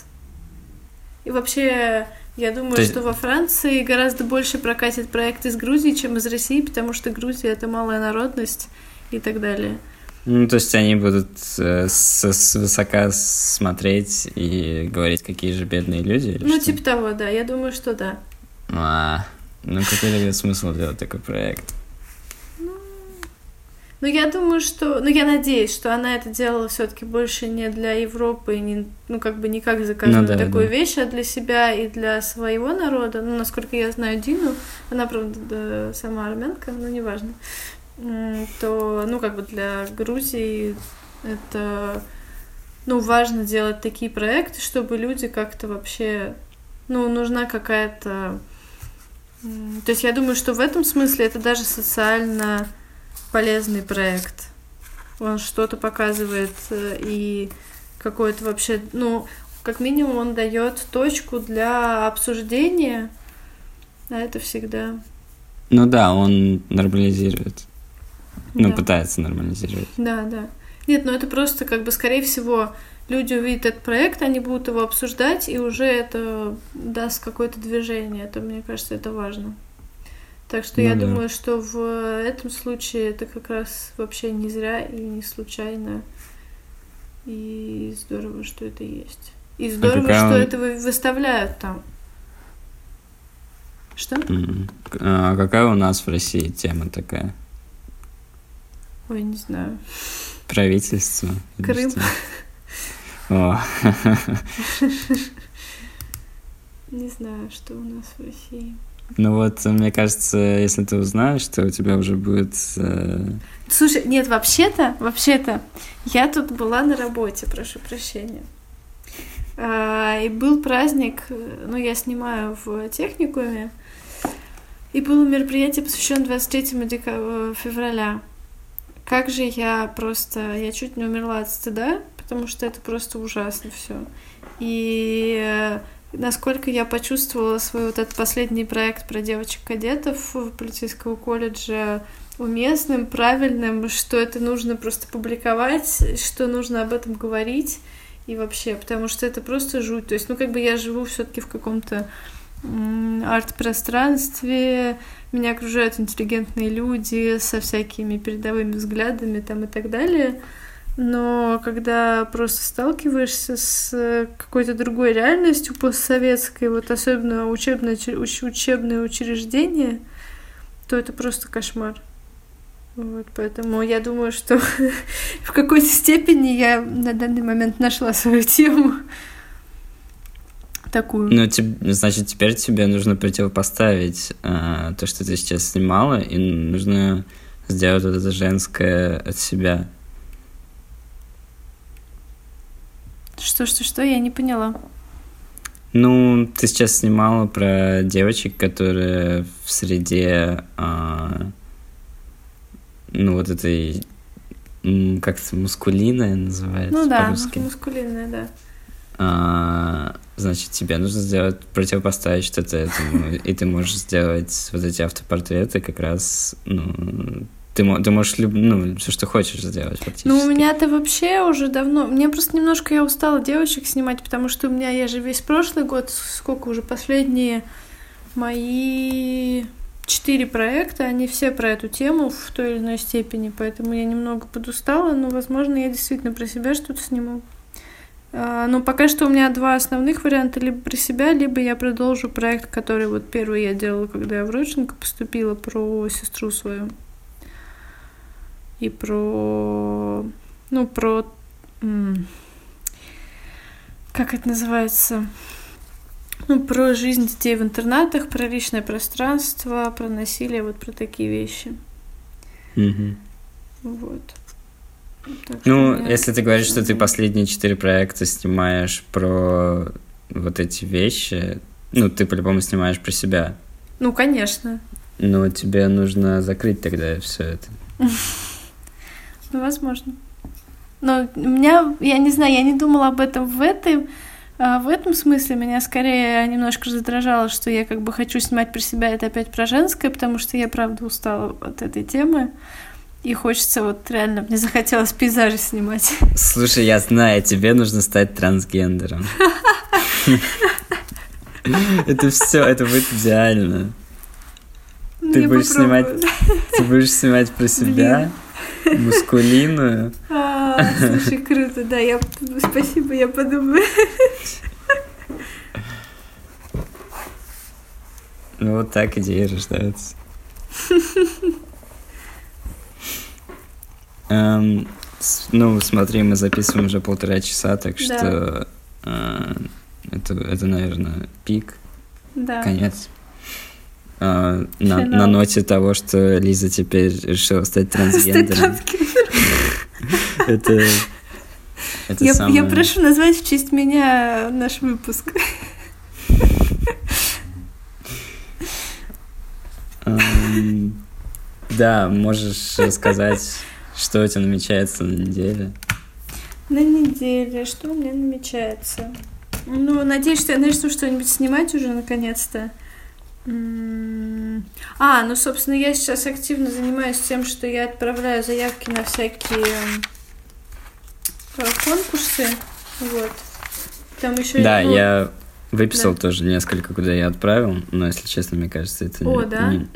И вообще, я думаю, есть... что во Франции гораздо больше прокатит проект из Грузии, чем из России, потому что Грузия это малая народность и так далее. Ну, то есть они будут э, с, с высока смотреть и говорить, какие же бедные люди? Или ну, что? типа того, да. Я думаю, что да. А, ну какой тогда смысл делать такой проект? Ну, я думаю, что... Ну, я надеюсь, что она это делала все таки больше не для Европы, не, ну, как бы не как заказывала ну, да, такую да. вещь, а для себя и для своего народа. Ну, насколько я знаю Дину, она, правда, да, сама армянка, но неважно. То, ну, как бы для Грузии это... Ну, важно делать такие проекты, чтобы люди как-то вообще... Ну, нужна какая-то... То есть я думаю, что в этом смысле это даже социально полезный проект. Он что-то показывает э, и какой-то вообще, ну, как минимум он дает точку для обсуждения, а это всегда. Ну да, он нормализирует. Ну, да. пытается нормализировать. Да, да. Нет, ну это просто как бы, скорее всего, люди увидят этот проект, они будут его обсуждать, и уже это даст какое-то движение. Это, мне кажется, это важно. Так что ну, я да. думаю, что в этом случае это как раз вообще не зря и не случайно. И здорово, что это есть. И а здорово, а что это выставляют там. Что? А какая у нас в России тема такая? Ой, не знаю. Правительство. Крым. О. Не знаю, что у нас в России. Ну вот, мне кажется, если ты узнаешь, то у тебя уже будет... Э... Слушай, нет, вообще-то, вообще-то, я тут была на работе, прошу прощения. А, и был праздник, ну, я снимаю в техникуме, и было мероприятие, посвященное 23 декабря, э, февраля. Как же я просто, я чуть не умерла от стыда, потому что это просто ужасно все. И э, насколько я почувствовала свой вот этот последний проект про девочек-кадетов в полицейского колледжа уместным, правильным, что это нужно просто публиковать, что нужно об этом говорить и вообще, потому что это просто жуть. То есть, ну, как бы я живу все-таки в каком-то арт-пространстве, меня окружают интеллигентные люди со всякими передовыми взглядами там и так далее. Но когда просто сталкиваешься с какой-то другой реальностью постсоветской, вот особенно учебное, учебное учреждение, то это просто кошмар. Вот, поэтому я думаю, что в какой-то степени я на данный момент нашла свою тему такую. Ну, тебе, значит, теперь тебе нужно противопоставить э, то, что ты сейчас снимала, и нужно сделать вот это женское от себя. Что, что, что? Я не поняла. Ну, ты сейчас снимала про девочек, которые в среде, а, ну, вот этой, как это, мускулиная называется Ну да, по-русски. мускулинная, да. А, значит, тебе нужно сделать, противопоставить что-то этому, и ты можешь сделать вот эти автопортреты как раз, ну, ты, ты можешь люб, ну, все, что хочешь сделать фактически. Ну, у меня-то вообще уже давно... Мне просто немножко я устала девочек снимать, потому что у меня, я же весь прошлый год, сколько уже, последние мои четыре проекта, они все про эту тему в той или иной степени, поэтому я немного подустала, но, возможно, я действительно про себя что-то сниму. А, но пока что у меня два основных варианта, либо про себя, либо я продолжу проект, который вот первый я делала, когда я в Родченко поступила, про сестру свою и про, ну, про, как это называется, ну, про жизнь детей в интернатах, про личное пространство, про насилие, вот про такие вещи. Угу. Вот. Так ну, меня... если ты говоришь, что ты последние четыре проекта снимаешь про вот эти вещи, ну, ты по-любому снимаешь про себя. Ну, конечно. Но тебе нужно закрыть тогда все это. Ну, возможно. Но у меня, я не знаю, я не думала об этом в этом, а в этом смысле меня скорее немножко раздражало, что я как бы хочу снимать про себя это опять про женское, потому что я правда устала от этой темы. И хочется вот реально, мне захотелось пейзажи снимать. Слушай, я знаю, тебе нужно стать трансгендером. Это все, это будет идеально. Ты будешь снимать, ты будешь снимать про себя, Мускулиную. А, слушай, круто, да, я спасибо, я подумаю. Ну вот так идеи рождаются. Эм, ну, смотри, мы записываем уже полтора часа, так что э, это, это, наверное, пик. Да. Конец. А, на, на ноте того, что Лиза теперь решила стать трансгендером. Это... Это я, самое... я прошу назвать в честь меня наш выпуск. Um, да, можешь рассказать, что у тебя намечается на неделе? На неделе, что у меня намечается? Ну, надеюсь, что я начну что-нибудь снимать уже наконец-то. А, ну, собственно, я сейчас активно занимаюсь тем, что я отправляю заявки на всякие э, конкурсы. Вот. Там еще Да, ну, я выписал да. тоже несколько, куда я отправил, но, если честно, мне кажется, это О, не... да? Не...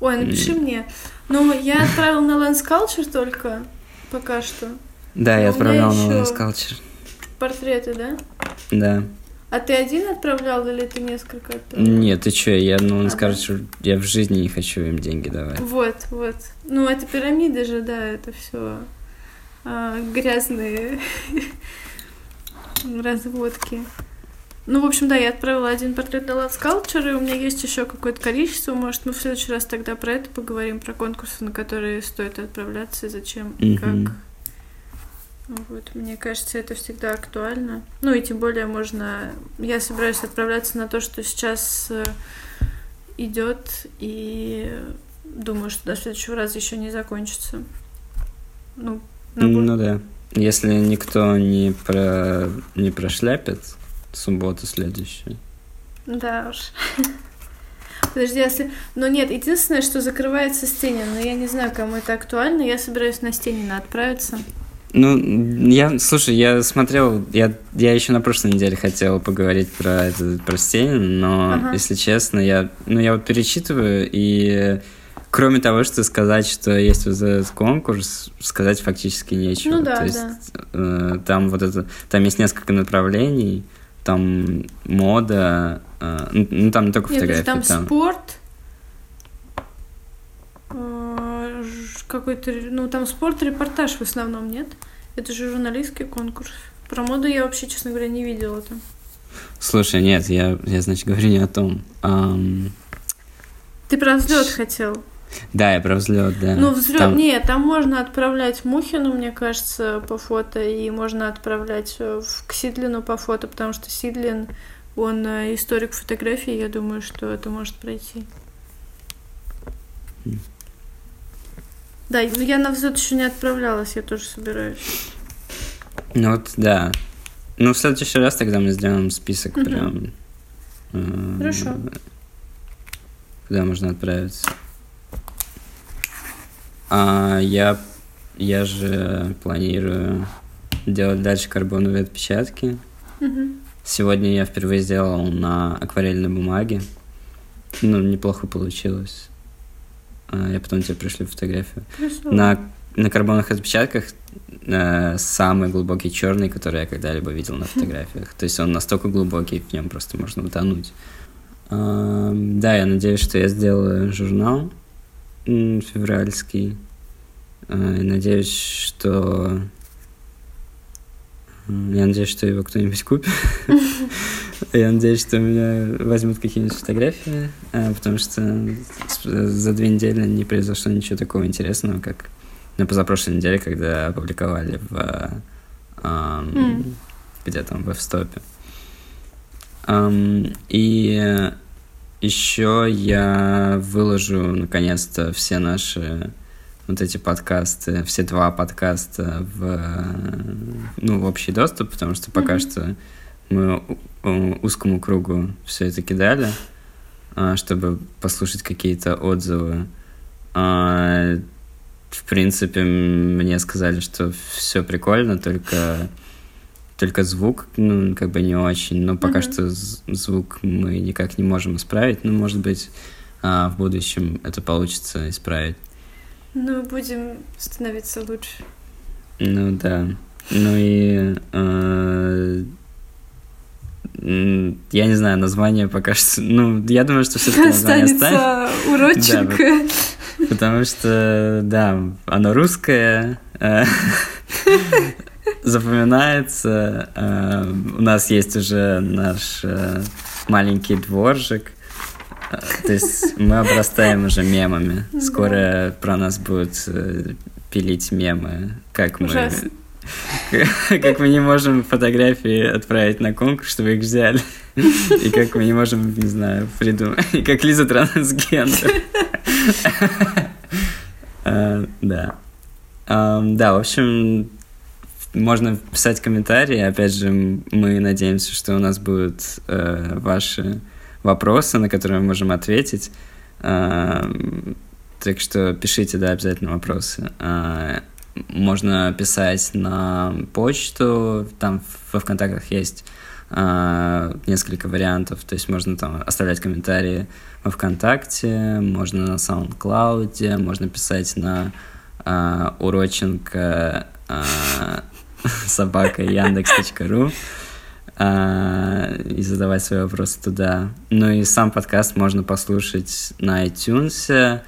Ой, напиши не... мне. Ну, я отправил на Lens Culture только пока что. Да, я отправлял на Lens Culture. Портреты, да? Да. А ты один отправлял или ты несколько отправлял? Нет, ты что, я, ну, он ага. скажет, что я в жизни не хочу им деньги давать. Вот, вот. Ну, это пирамида же, да, это все а, грязные разводки. Ну, в общем, да, я отправила один портрет на Love Sculpture, и у меня есть еще какое-то количество. Может, мы в следующий раз тогда про это поговорим, про конкурсы, на которые стоит отправляться, зачем и mm-hmm. как. Вот, мне кажется, это всегда актуально. Ну и тем более можно... Я собираюсь отправляться на то, что сейчас э, идет, и думаю, что до следующего раза еще не закончится. Ну, набор. ну да. Если никто не, про... не прошляпит субботу следующую. Да уж. Подожди, если... Но нет, единственное, что закрывается Стенин, но я не знаю, кому это актуально, я собираюсь на Стенина отправиться. Ну, я, слушай, я смотрел, я, я еще на прошлой неделе хотел поговорить про это, про Стенина, но, ага. если честно, я, ну, я вот перечитываю, и кроме того, что сказать, что есть вот этот конкурс, сказать фактически нечего. Ну да, То есть, да. Э, там вот это, там есть несколько направлений, там мода, э, ну, ну там не только Нет, фотографии. Там, там спорт, э, какой-то, ну там спорт, репортаж в основном, нет? Это же журналистский конкурс. Про моду я вообще, честно говоря, не видела там. Слушай, нет, я, я значит, говорю не о том. Um... Ты про взлет хотел? Да, я про взлет, да. Ну, взлет. Там... Нет, там можно отправлять Мухину, мне кажется, по фото, и можно отправлять э, в, к Сидлину по фото, потому что Сидлин, он э, историк фотографии, я думаю, что это может пройти. Mm. Да, ну я на взлет еще не отправлялась, я тоже собираюсь. Ну вот, да. Ну, в следующий раз тогда мы сделаем список угу. прям. Э, Хорошо. Куда можно отправиться. А я, я же планирую делать дальше карбоновые отпечатки. Угу. Сегодня я впервые сделал на акварельной бумаге. Ну, неплохо получилось. А, я потом тебе пришлю фотографию. Хорошо. На, на карбоновых отпечатках э, самый глубокий черный, который я когда-либо видел на фотографиях. То есть он настолько глубокий, в нем просто можно утонуть. Э, да, я надеюсь, что я сделаю журнал февральский. Э, надеюсь, что я надеюсь, что его кто-нибудь купит. Я надеюсь, что меня возьмут какие-нибудь фотографии, э, потому что за две недели не произошло ничего такого интересного, как на позапрошлой неделе, когда опубликовали в где там в стопе И еще я выложу наконец-то все наши вот эти подкасты, все два подкаста в, ну, в общий доступ, потому что пока mm-hmm. что мы узкому кругу все это кидали, а, чтобы послушать какие-то отзывы. А, в принципе, мне сказали, что все прикольно, только только звук, ну, как бы не очень, но пока mm-hmm. что звук мы никак не можем исправить, но, может быть, а, в будущем это получится исправить. Ну, будем становиться лучше. Ну да. Ну и э, я не знаю, название пока что. Ну, я думаю, что все-таки название останется. уроченко. Да, потому что, да, оно русское, э, запоминается. Э, у нас есть уже наш маленький дворжик. То есть мы обрастаем уже мемами. Скоро про нас будут э, пилить мемы, как мы... Как мы не можем фотографии отправить на конкурс, чтобы их взяли. И как мы не можем, не знаю, придумать. И как Лиза трансгендер. А, да. Да, в общем, можно писать комментарии. Опять же, мы надеемся, что у нас будут э, ваши вопросы, на которые мы можем ответить. А, так что пишите, да, обязательно вопросы. А, можно писать на почту, там во ВКонтактах есть а, несколько вариантов, то есть можно там оставлять комментарии во ВКонтакте, можно на SoundCloud, можно писать на уроченко собака яндекс.ру и задавать свои вопросы туда. Ну и сам подкаст можно послушать на iTunes,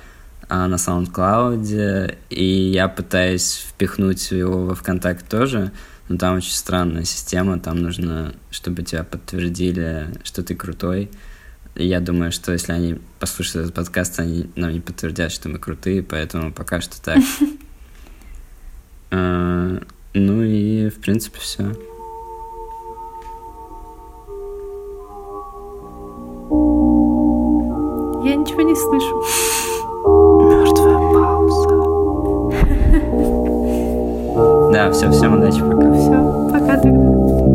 а, на SoundCloud, и я пытаюсь впихнуть его во ВКонтакт тоже, но там очень странная система, там нужно, чтобы тебя подтвердили, что ты крутой. И я думаю, что если они послушают этот подкаст, они нам не подтвердят, что мы крутые, поэтому пока что так. А, ну и, в принципе, все. Я ничего не слышу. Мертвая пауза. Да, все, всем удачи, пока. Все, пока тогда.